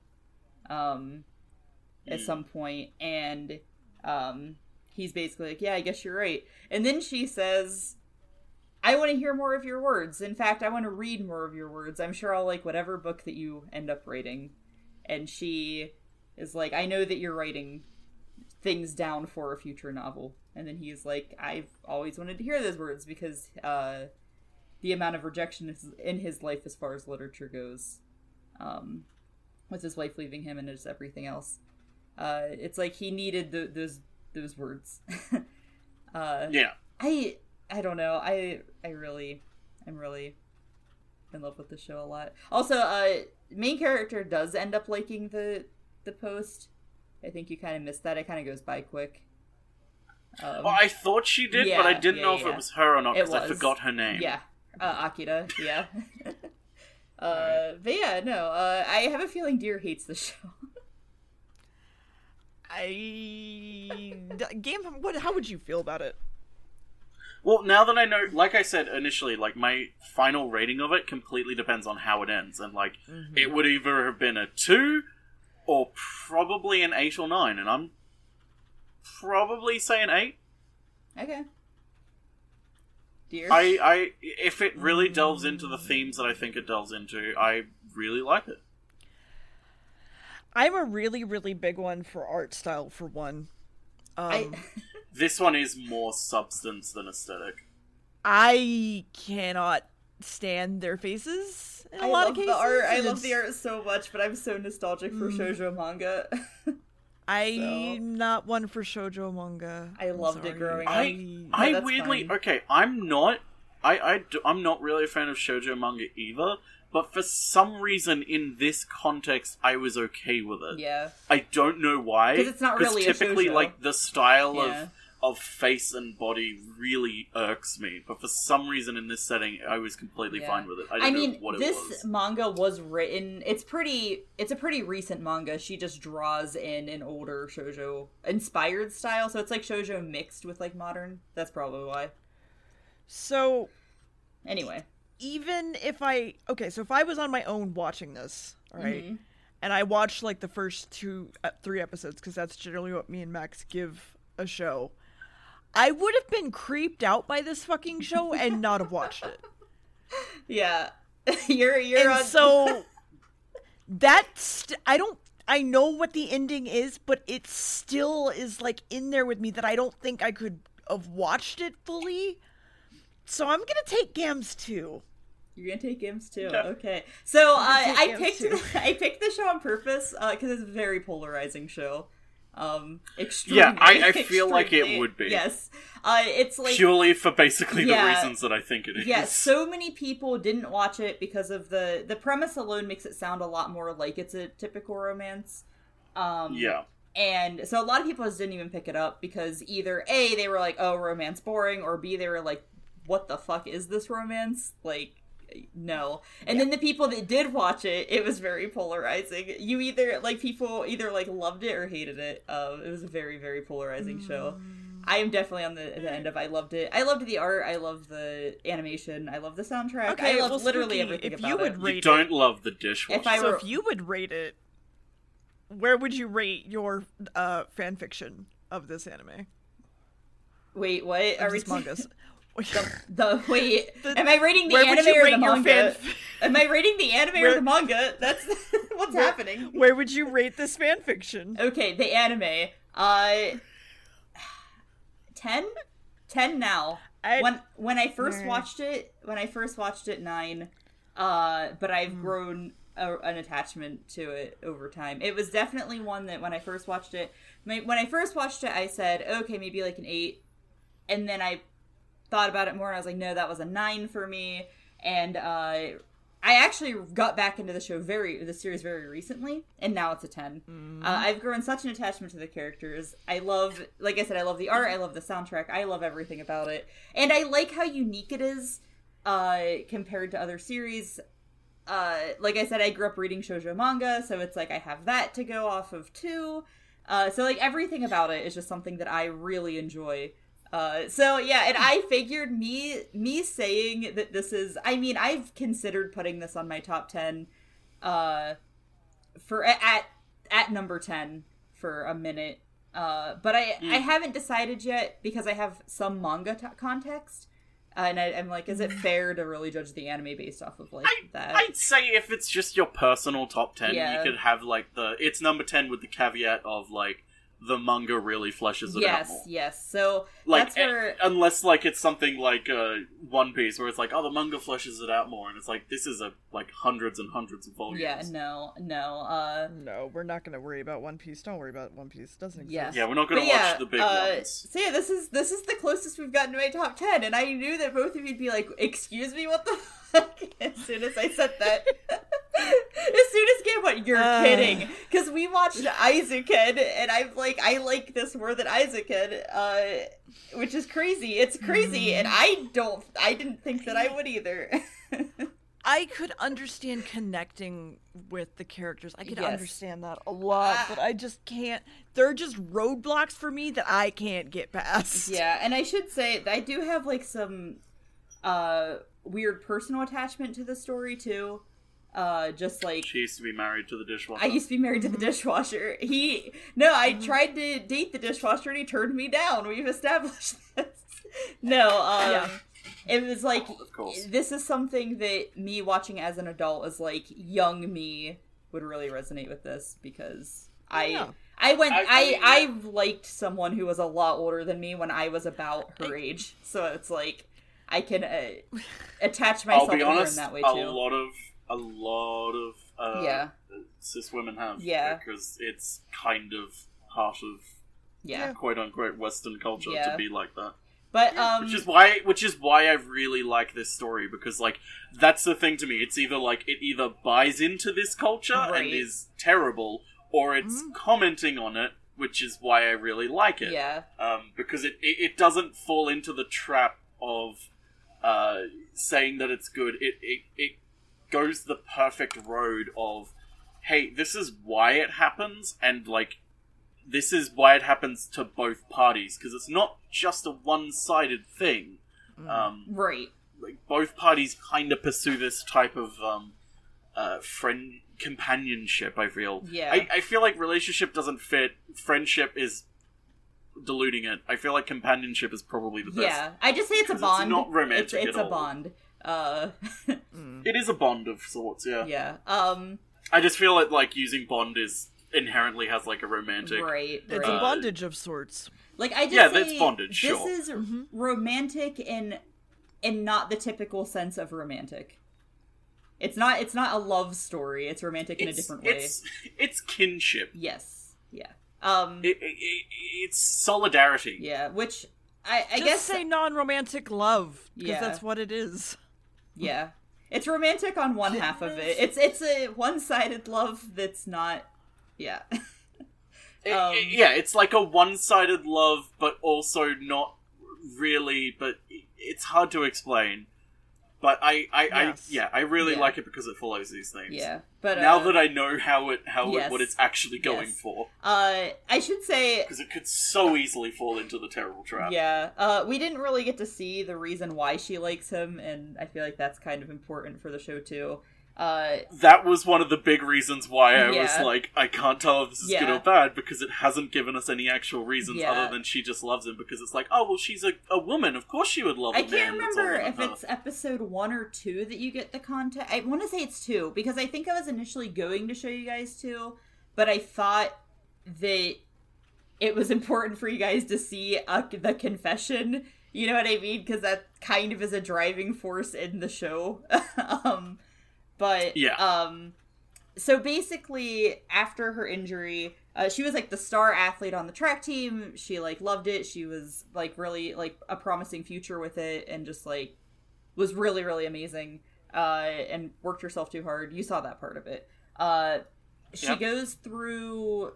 um at Mm. some point. And um he's basically like yeah i guess you're right. And then she says i want to hear more of your words. In fact i want to read more of your words. I'm sure i'll like whatever book that you end up writing. And she is like i know that you're writing things down for a future novel. And then he's like i've always wanted to hear those words because uh the amount of rejection in his life as far as literature goes um with his wife leaving him and just everything else. Uh it's like he needed th those those words uh yeah I I don't know. I I really I'm really in love with the show a lot. Also, uh main character does end up liking the the post. I think you kind of missed that. It kind of goes by quick. Um, Well, I thought she did, but I didn't yeah, know if yeah. it was her or not because I forgot her name. yeah, uh, Akira. Yeah. uh, but yeah, no. Uh, I have a feeling Deer hates the show. I game. What? How would you feel about it? Well, now that I know, like I said initially, like my final rating of it completely depends on how it ends, and like Mm-hmm. it would either have been a two or probably an eight or nine, and I'm probably saying eight. okay. Deer. I, I, if it really delves into the themes that I think it delves into, I really like it. I'm a really, really big one for art style. For one, um, I This one is more substance than aesthetic. I cannot stand their faces in a I lot love of cases. the art. I love the art so much, but I'm so nostalgic for Mm. shoujo manga. I'm not one for shoujo manga. I I'm loved it sorry. growing up. I, Yeah, I weirdly fine. okay. I'm not. I, I I'm not really a fan of shoujo manga either. But for some reason, in this context, I was okay with it. yeah. I don't know why. 'Cause it's not really a typically shoujo. like the style Yeah. of of face and body really irks me. But for some reason in this setting, I was completely Yeah. fine with it. I I don't mean, know what it this was. manga was written. It's pretty. It's a pretty recent manga. She just draws in an older shojo inspired style, so it's like shojo mixed with like modern. That's probably why. So Anyway, even if I okay, so if I was on my own watching this, all right, Mhm. and I watched like the first two, uh, three episodes because that's generally what me and Max give a show, I would have been creeped out by this fucking show and not have watched it. yeah, you're you're and on. so that's I don't I know what the ending is, but it still is like in there with me that I don't think I could have watched it fully. So I'm gonna take Gams too. You're gonna take Gams too. Yeah. Okay, so uh, take I picked too. I picked the show on purpose because it's a very polarizing show. Um, extremely. Yeah, I- I feel like it would be. Yes, uh, it's like Purely for basically Yeah. the reasons that I think it is. yeah. So many people didn't watch it because of the the premise alone makes it sound a lot more like it's a typical romance. Um, yeah. and so a lot of people just didn't even pick it up because either A, they were like, oh, romance boring, or B, they were like, what the fuck is this romance? Like, no. And then the people that did watch it, it was very polarizing. You either, like, people either, like, loved it or hated it. Um, it was a very, very polarizing show. I am definitely on the, the end of I loved it. I loved the art. I loved the animation. I loved the soundtrack. Okay, I loved well, literally Spooky, everything if about you would it. rate You it- don't love the dishwasher. If I so if you would rate it, where would you rate your uh, fan fiction of this anime? Wait, what? Of Are we this mangas? The wait, The- am I rating the anime or the manga? fan? Am I rating the anime or the manga? That's what's Where- happening. Where would you rate this fan fiction? Okay, the anime. Uh, ten, ten now. I- when when I first watched it, when I first watched it, nine. Uh, but I've Hmm. grown a, an attachment to it over time. It was definitely one that when I first watched it, my, when I first watched it, I said, okay, maybe like an eight, and then I thought about it more, and I was like, no, that was a nine for me. And uh, I actually got back into the show very, the series very recently, and now it's a 10. Uh, I've grown such an attachment to the characters. I love, like I said, I love the art, I love the soundtrack, I love everything about it. And I like how unique it is uh, compared to other series. Uh, like I said, I grew up reading shoujo manga, so it's like I have that to go off of too. Uh, so like everything about it is just something that I really enjoy. Uh, so yeah, and I figured me me saying that this is. I mean, I've considered putting this on my top ten. Uh, for at at number ten for a minute. Uh, but I I haven't decided yet because I have some manga t- context. Uh, and I, I'm like, is it fair to really judge the anime based off of like I, that? I'd say if it's just your personal top 10, Yeah. you could have like the. It's number 10 with the caveat of like the manga really fleshes it out yes, more. yes. So Like, that's where eh, unless like it's something like uh, One Piece where it's like, oh, the manga fleshes it out more, and it's like this is a like hundreds and hundreds of volumes. yeah, no, no. Uh, No, we're not gonna worry about One Piece. Don't worry about One Piece. It doesn't exist. Yeah. Yeah, we're not gonna watch yeah, the big uh, ones. So yeah, this is this is the closest we've gotten to my top ten, and I knew that both of you'd be like, "Excuse me, what the fuck?" As soon as I said that, as soon as Gam went, "You're Uh. kidding," because we watched Eizouken, and I'm like, I like this more than Eizouken, uh, which is crazy. It's crazy, and I don't, I didn't think that I would either. I could understand connecting with the characters. I could Yes. understand that a lot, but I just can't. They're just roadblocks for me that I can't get past. Yeah, and I should say I do have like some uh weird personal attachment to the story too. Uh just like She used to be married to the dishwasher. I used to be married to the dishwasher. He no, I tried to date the dishwasher and he turned me down. We've established this. No, um Yeah. it was like Of course. this is something that me watching as an adult is like young me would really resonate with this because I Yeah. I went I- I, I I liked someone who was a lot older than me when I was about her I- age. So it's like I can uh, attach I'll myself be to her in that way too. a lot of a lot of uh, Yeah. cis women have Yeah. because it's kind of part of yeah. quote unquote Western culture Yeah. to be like that. But um which is why which is why I really like this story because like that's the thing to me. It's either like it either buys into this culture Right. and is terrible, or it's commenting on it which is why I really like it. Yeah. Um, because it, it, it doesn't fall into the trap of uh, saying that it's good. It, it it goes the perfect road of, hey, this is why it happens, and like, this is why it happens to both parties because it's not just a one-sided thing. Um, Right. like both parties kind of pursue this type of um, uh, friend companionship. I feel. Yeah. I, I feel like relationship doesn't fit. Friendship is diluting it. I feel like companionship is probably the best. Yeah. I just say it's a 'Cause it's bond. not romantic It's, it's at a all. bond. Uh, It is a bond of sorts. Yeah. yeah. Um. I just feel like like using bond is inherently has like a romantic. Right. It's a bondage of sorts. Like I just Yeah, say that's bondage, This sure. is romantic in in not the typical sense of romantic. It's not it's not a love story. It's romantic in a different way. it's it's kinship. Yes. Yeah. Um It, it, it, it's solidarity. yeah, which I I Just guess say non-romantic love because Yeah. that's what it is. Yeah. It's romantic on one half of it. It's it's a one-sided love that's not yeah. It- Um, it- yeah, it's like a one-sided love, but also not really. But it's hard to explain. But I, I, Yes. I yeah, I really Yeah. like it because it follows these themes. yeah. But uh, Now that I know how it, how yes. it, what it's actually going Yes. for, uh I should say because it could so easily fall into the terrible trap. Yeah, uh, we didn't really get to see the reason why she likes him, and I feel like that's kind of important for the show too. Uh, That was one of the big reasons why I was like, I can't tell if this is good or bad because it hasn't given us any actual reasons Yeah. other than she just loves him. Because it's like, oh well, she's a, a woman, of course she would love. I can't remember if it's episode one or two that you get the content. I want to say it's two because I think I was initially going to show you guys two, but I thought that it was important for you guys to see uh, the confession. You know what I mean? Because that kind of is a driving force in the show. um, but Yeah. um, so basically, after her injury, uh, she was like the star athlete on the track team. She like loved it. She was like really like a promising future with it, and just like was really really amazing. Uh, and worked herself too hard. You saw that part of it. Uh, she Yep. goes through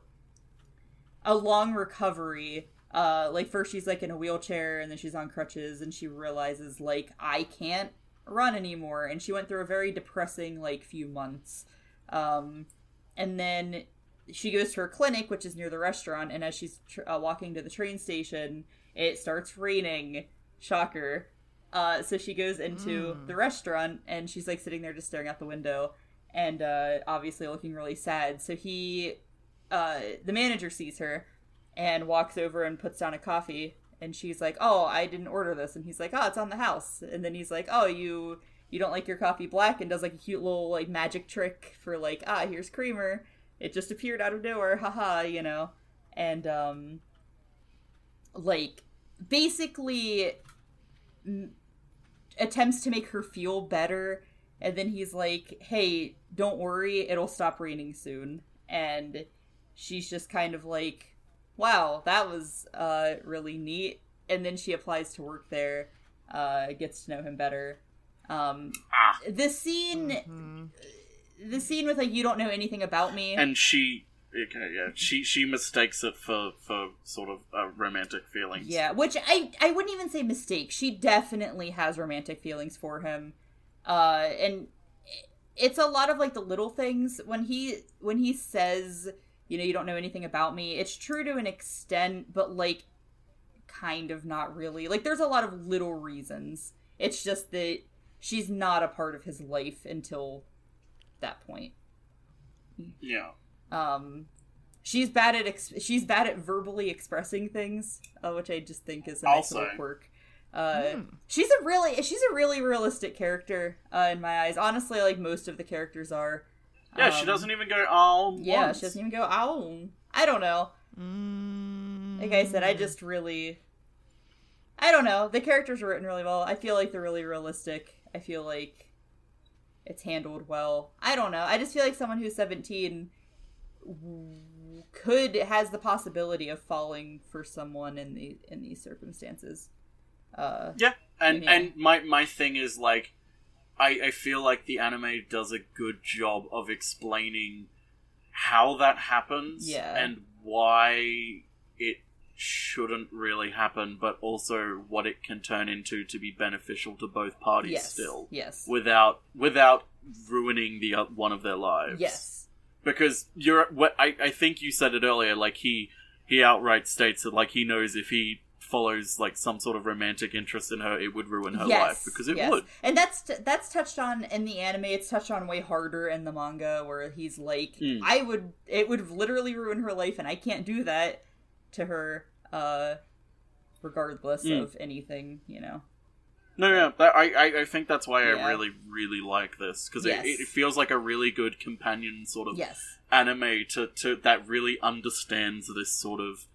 a long recovery. Uh, like first she's like in a wheelchair, and then she's on crutches, and she realizes like I can't run anymore, and she went through a very depressing like few months. Um, and then she goes to her clinic, which is near the restaurant, and as she's tr- uh, walking to the train station, it starts raining. Shocker. Uh, so she goes into the restaurant, and she's like sitting there just staring out the window, and uh, obviously looking really sad. So he, uh, the manager sees her, and walks over and puts down a coffee, and she's like, "Oh, I didn't order this," and he's like, "Oh, it's on the house," and then he's like, "Oh, you." You don't like your coffee black and does like a cute little like magic trick for like ah here's creamer. It just appeared out of nowhere haha you know? And um like basically m- attempts to make her feel better. And then he's like hey don't worry it'll stop raining soon. And she's just kind of like wow that was uh really neat. And then she applies to work there uh gets to know him better. Um Ah. the scene the scene with like you don't know anything about me. And she okay, yeah she she mistakes it for for sort of uh, romantic feelings. Yeah, which I I wouldn't even say mistake. She definitely has romantic feelings for him, uh, and it's a lot of like the little things. When he when he says you know you don't know anything about me. It's true to an extent, but like kind of not really. Like there's a lot of little reasons. It's just that she's not a part of his life until that point. yeah Um, she's bad at ex- she's bad at verbally expressing things, uh, which I just think is a nice Also- little quirk. Uh, Hmm. she's a really she's a really realistic character uh, in my eyes. Honestly, like most of the characters are. Yeah she Um, doesn't even go oh Yeah, once. she doesn't even go. Ow! I don't know. Mm. Like I said, I just really. I don't know. The characters are written really well. I feel like they're really realistic. I feel like it's handled well. I don't know. I just feel like someone who's 17 could has the possibility of falling for someone in the in these circumstances. Uh Yeah, and Yeah. and my my thing is like, I I feel like the anime does a good job of explaining how that happens Yeah. and why it shouldn't really happen, but also what it can turn into to be beneficial to both parties yes. still, Yes. without without ruining the oth- one of their lives. Yes. because you're. What I I think you said it earlier. Like he he outright states that like he knows if he follows like some sort of romantic interest in her, it would ruin her yes, life because it yes. would. and that's that's touched on in the anime. It's touched on way harder in the manga, where he's like, Mm. "I would, it would literally ruin her life, and I can't do that to her, uh, regardless Mm. of anything, you know." No, yeah, that, I, I think that's why I really really like this because Yes. it, it feels like a really good companion sort of Yes, anime to, to that really understands this sort of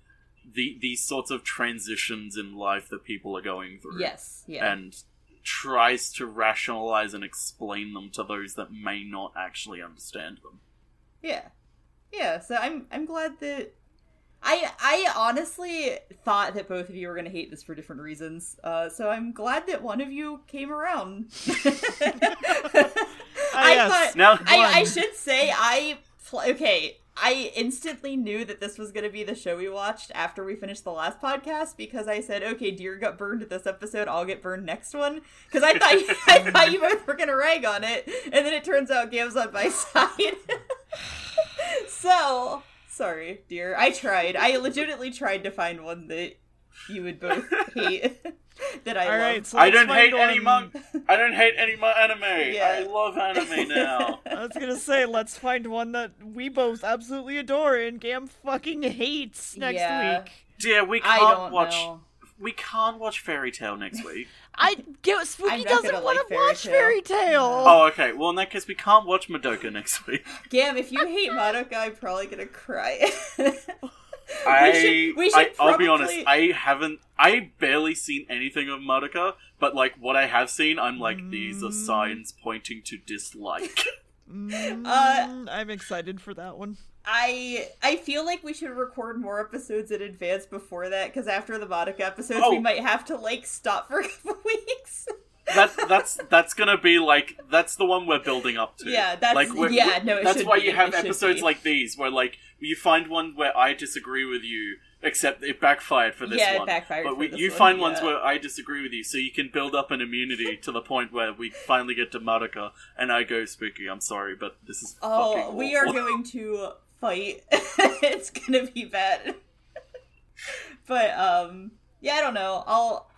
the these sorts of transitions in life that people are going through. yes, yeah, and tries to rationalize and explain them to those that may not actually understand them. yeah, yeah. So I'm I'm glad that. I, I honestly thought that both of you were going to hate this for different reasons. Uh, so I'm glad that one of you came around. I yes. thought Now, I, I should say I pl- okay. I instantly knew that this was going to be the show we watched after we finished the last podcast because I said, "Okay, Deer got burned this episode. I'll get burned next one." Because I thought I thought you both were going to rag on it, and then it turns out Gam's on my side. so sorry, Deer. I tried. I legitimately tried to find one that you would both hate. that I All love. right, so I don't find hate any one- mon- I don't hate any mo- anime. Yeah. I love anime now. I was gonna say, let's find one that we both absolutely adore and Gam fucking hates next Yeah. week. Deer, we can't don't watch. know. We can't watch Fairy Tail next week. I get Spooky doesn't gonna want like to watch Fairy Fairy Tail. Oh, okay. Well, in that case, we can't watch Madoka next week. Gam, if you hate Madoka, I'm probably gonna cry. I, should- we should I, I'll be honest. I haven't. I barely seen anything of Madoka, but like what I have seen, I'm like, these are signs pointing to dislike. Mm, Uh, I'm excited for that one. I I feel like we should record more episodes in advance before that because after the Madoka episodes, Oh. we might have to like stop for a couple weeks. that that's that's gonna be like that's the one we're building up to. Yeah, that's- like we're- yeah, we're- no, it that's why be, you have it episodes like these where like you find one where I disagree with you, except it backfired for this Yeah, it one. backfired But we, you one, find ones where I disagree with you, so you can build up an immunity to the point where we finally get to Madoka, and I go spooky. I'm sorry, but this is Oh, we are going to fight. it's gonna be bad. but um, yeah, I don't know. I'll.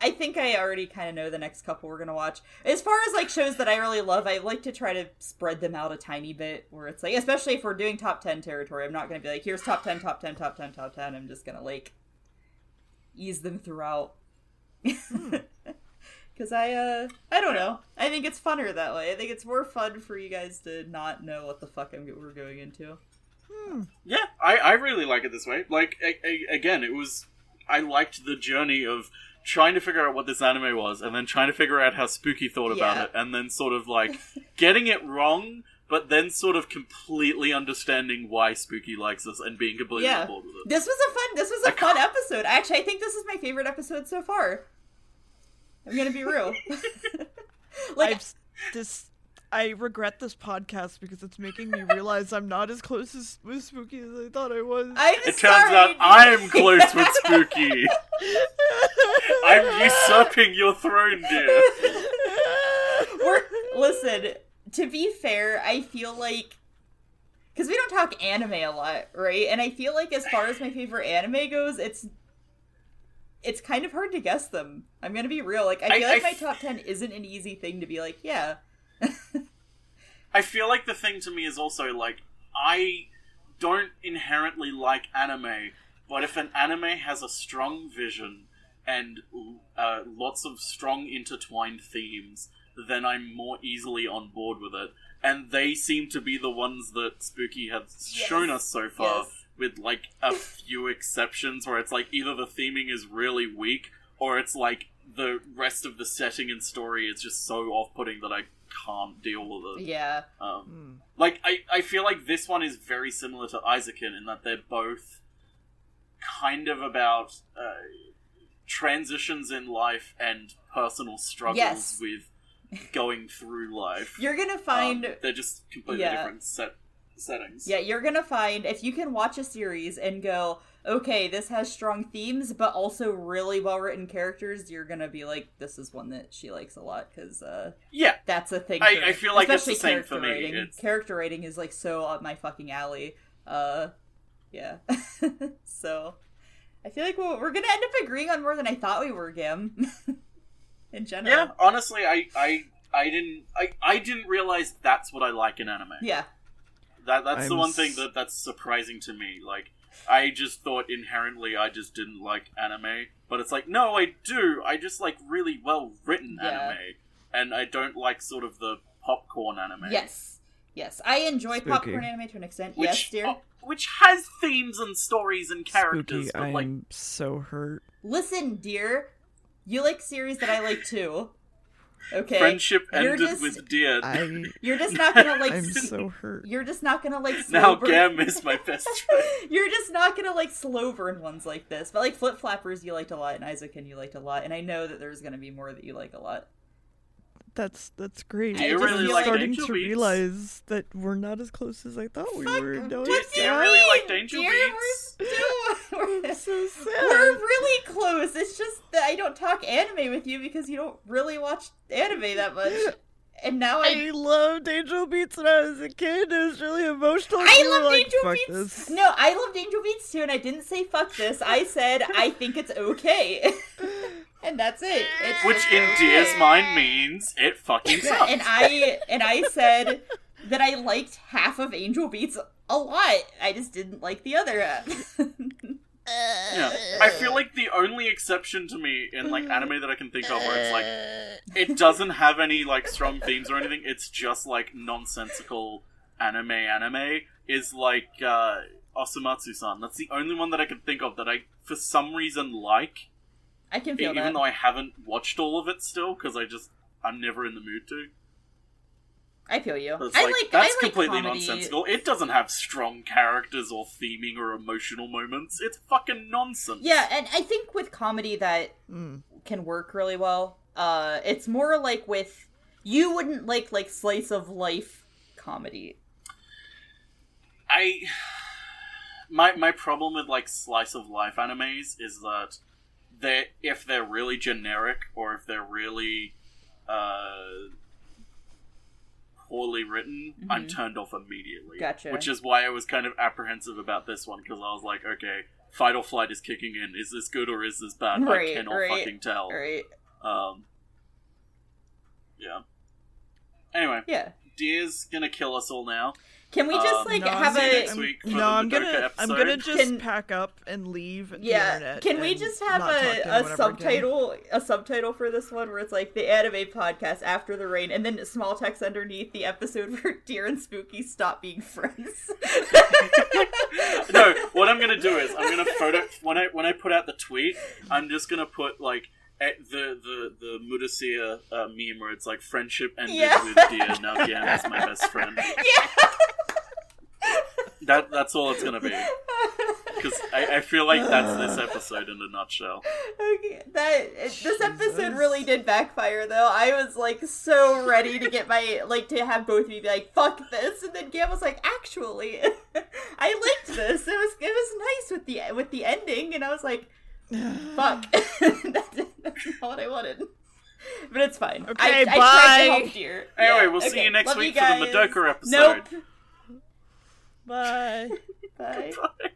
I think I already kind of know the next couple we're gonna watch. As far as like shows that I really love, I like to try to spread them out a tiny bit. Where it's like, especially if we're doing top ten territory, I'm not gonna be like, here's top ten, top ten, top ten, top ten. I'm just gonna like ease them throughout. Cause I uh I don't know. I think it's funner that way. I think it's more fun for you guys to not know what the fuck I'm, we're going into. Yeah, I, I really like it this way. Like, a, a, again, it was. I liked the journey of trying to figure out what this anime was, and then trying to figure out how Spooky thought about Yeah. it, and then sort of like getting it wrong, but then sort of completely understanding why Spooky likes us and being completely Yeah. on board with it. This was a fun. This was a I fun can't- episode. Actually, I think this is my favorite episode so far. I'm gonna be real. like I've s- this. I regret this podcast because it's making me realize I'm not as close as with Spooky as I thought I was. I'm It turns out. I'm close with Spooky. I'm usurping your throne, Deer. We're, listen, to be fair, I feel like because we don't talk anime a lot, right? And I feel like as far as my favorite anime goes, it's it's kind of hard to guess them. I'm gonna be real. Like I I- feel like I my top ten isn't an easy thing to be like, yeah. I feel like the thing to me is also like I don't inherently like anime, but if an anime has a strong vision and uh, lots of strong intertwined themes, then I'm more easily on board with it. And they seem to be the ones that Spooky has shown us so far, Yes. with like a few exceptions where it's like either the theming is really weak or it's like the rest of the setting and story is just so off-putting that I can't deal with it. Yeah. Um, like I, I feel like this one is very similar to Eizouken in that they're both kind of about uh, transitions in life and personal struggles Yes. with going through life. You're gonna Um, find they're just completely Yeah. different set settings. Yeah, you're gonna find if you can watch a series and go, okay, this has strong themes, but also really well written characters. You're gonna be like, this is one that she likes a lot because uh, Yeah. that's a thing. I- for- I feel like it's the especially same for character me. Writing. It's- Character writing is like so up my fucking alley. Uh, yeah. so, I feel like we're, we're gonna end up agreeing on more than I thought we were, Gam. In general. Yeah, honestly, I, I, I didn't, I, I didn't realize that's what I like in anime. Yeah. That, that's the I'm one thing that that's surprising to me. Like, I just thought inherently I just didn't like anime, but it's like, no, I do. I just like really well written Yeah. anime, and I don't like sort of the popcorn anime. Yes. Yes. I enjoy Spooky. popcorn anime to an extent. Which, yes, Deer. uh, which has themes and stories and characters, Spooky, but I'm like, so hurt. Listen, Deer, you like series that I like too. Okay. friendship You're ended just- with Deer. I You're just not gonna like. I'm so hurt. You're just not gonna like. now slow burn- Gamb is my best friend. You're just not gonna like slow burn ones like this. But like Flip Flappers, you liked a lot, and Eizouken you liked a lot, and I know that there's gonna be more that you like a lot. That's that's great. Do you I'm really like starting to realize that we're not as close as I thought we were. No, Do you, it's do you not. really like Deer, Angel we're Beats? still- we're- so sad. We're really close. It's just that I don't talk anime with you because you don't really watch anime that much. And now I I loved Angel Beats when I was a kid. It was really emotional. I You loved like, Angel Beats. this." No, I loved Angel Beats too, and I didn't say fuck this. I said I think it's okay, and that's it. It's Which in. Deer's mind means it fucking sucks. and I and I said that I liked half of Angel Beats a lot. I just didn't like the other half. Yeah. I feel like the only exception to me in like anime that I can think of where it's like it doesn't have any like strong themes or anything, it's just like nonsensical anime anime is like uh Osomatsu-san. That's the only one that I can think of that I for some reason like, I can feel that. even that. though I haven't watched all of it still because I just I'm never in the mood to. I feel you. But I like, like that's I like completely comedy. nonsensical. It doesn't have strong characters or theming or emotional moments. It's fucking nonsense. Yeah, and I think with comedy that Mm. can work really well. Uh, it's more like with you wouldn't like like slice of life comedy. I my my problem with like slice of life animes is that they if they're really generic or if they're really uh poorly written, I'm turned off immediately. Mm-hmm. Gotcha. Which is why I was kind of apprehensive about this one because I was like, okay, fight or flight is kicking in. Is this good or is this bad? Right, I cannot right, fucking tell. Right. Um, yeah. Anyway, Yeah. Deer's gonna kill us all now. Can we just Um, like No, have a next week no, I'm gonna I'm gonna just Can- pack up and leave the yeah? internet. Can we just have not talk to a, a ever again. subtitle a subtitle for this one where it's like the anime podcast after the rain, and then small text underneath the episode where Deer and Spooky stop being friends. no, what I'm gonna do is I'm gonna photo when I when I put out the tweet. I'm just gonna put like at the the the Mudasir uh, meme where it's like friendship ended Yeah. with Deer. Now Gamb is my best friend. yeah. That that's all it's gonna be because I, I feel like that's this episode in a nutshell. Okay, that this episode really did backfire though. I was like so ready to get my like to have both of you be like fuck this, and then Gamb was like, actually, I liked this. It was it was nice with the with the ending, and I was like, fuck, that's, that's not what I wanted. But it's fine. I, Okay, I tried to bye. help dear. Anyway, Yeah, we'll see you next Love week you for the guys. Madoka episode. Nope. Bye. Bye. Bye.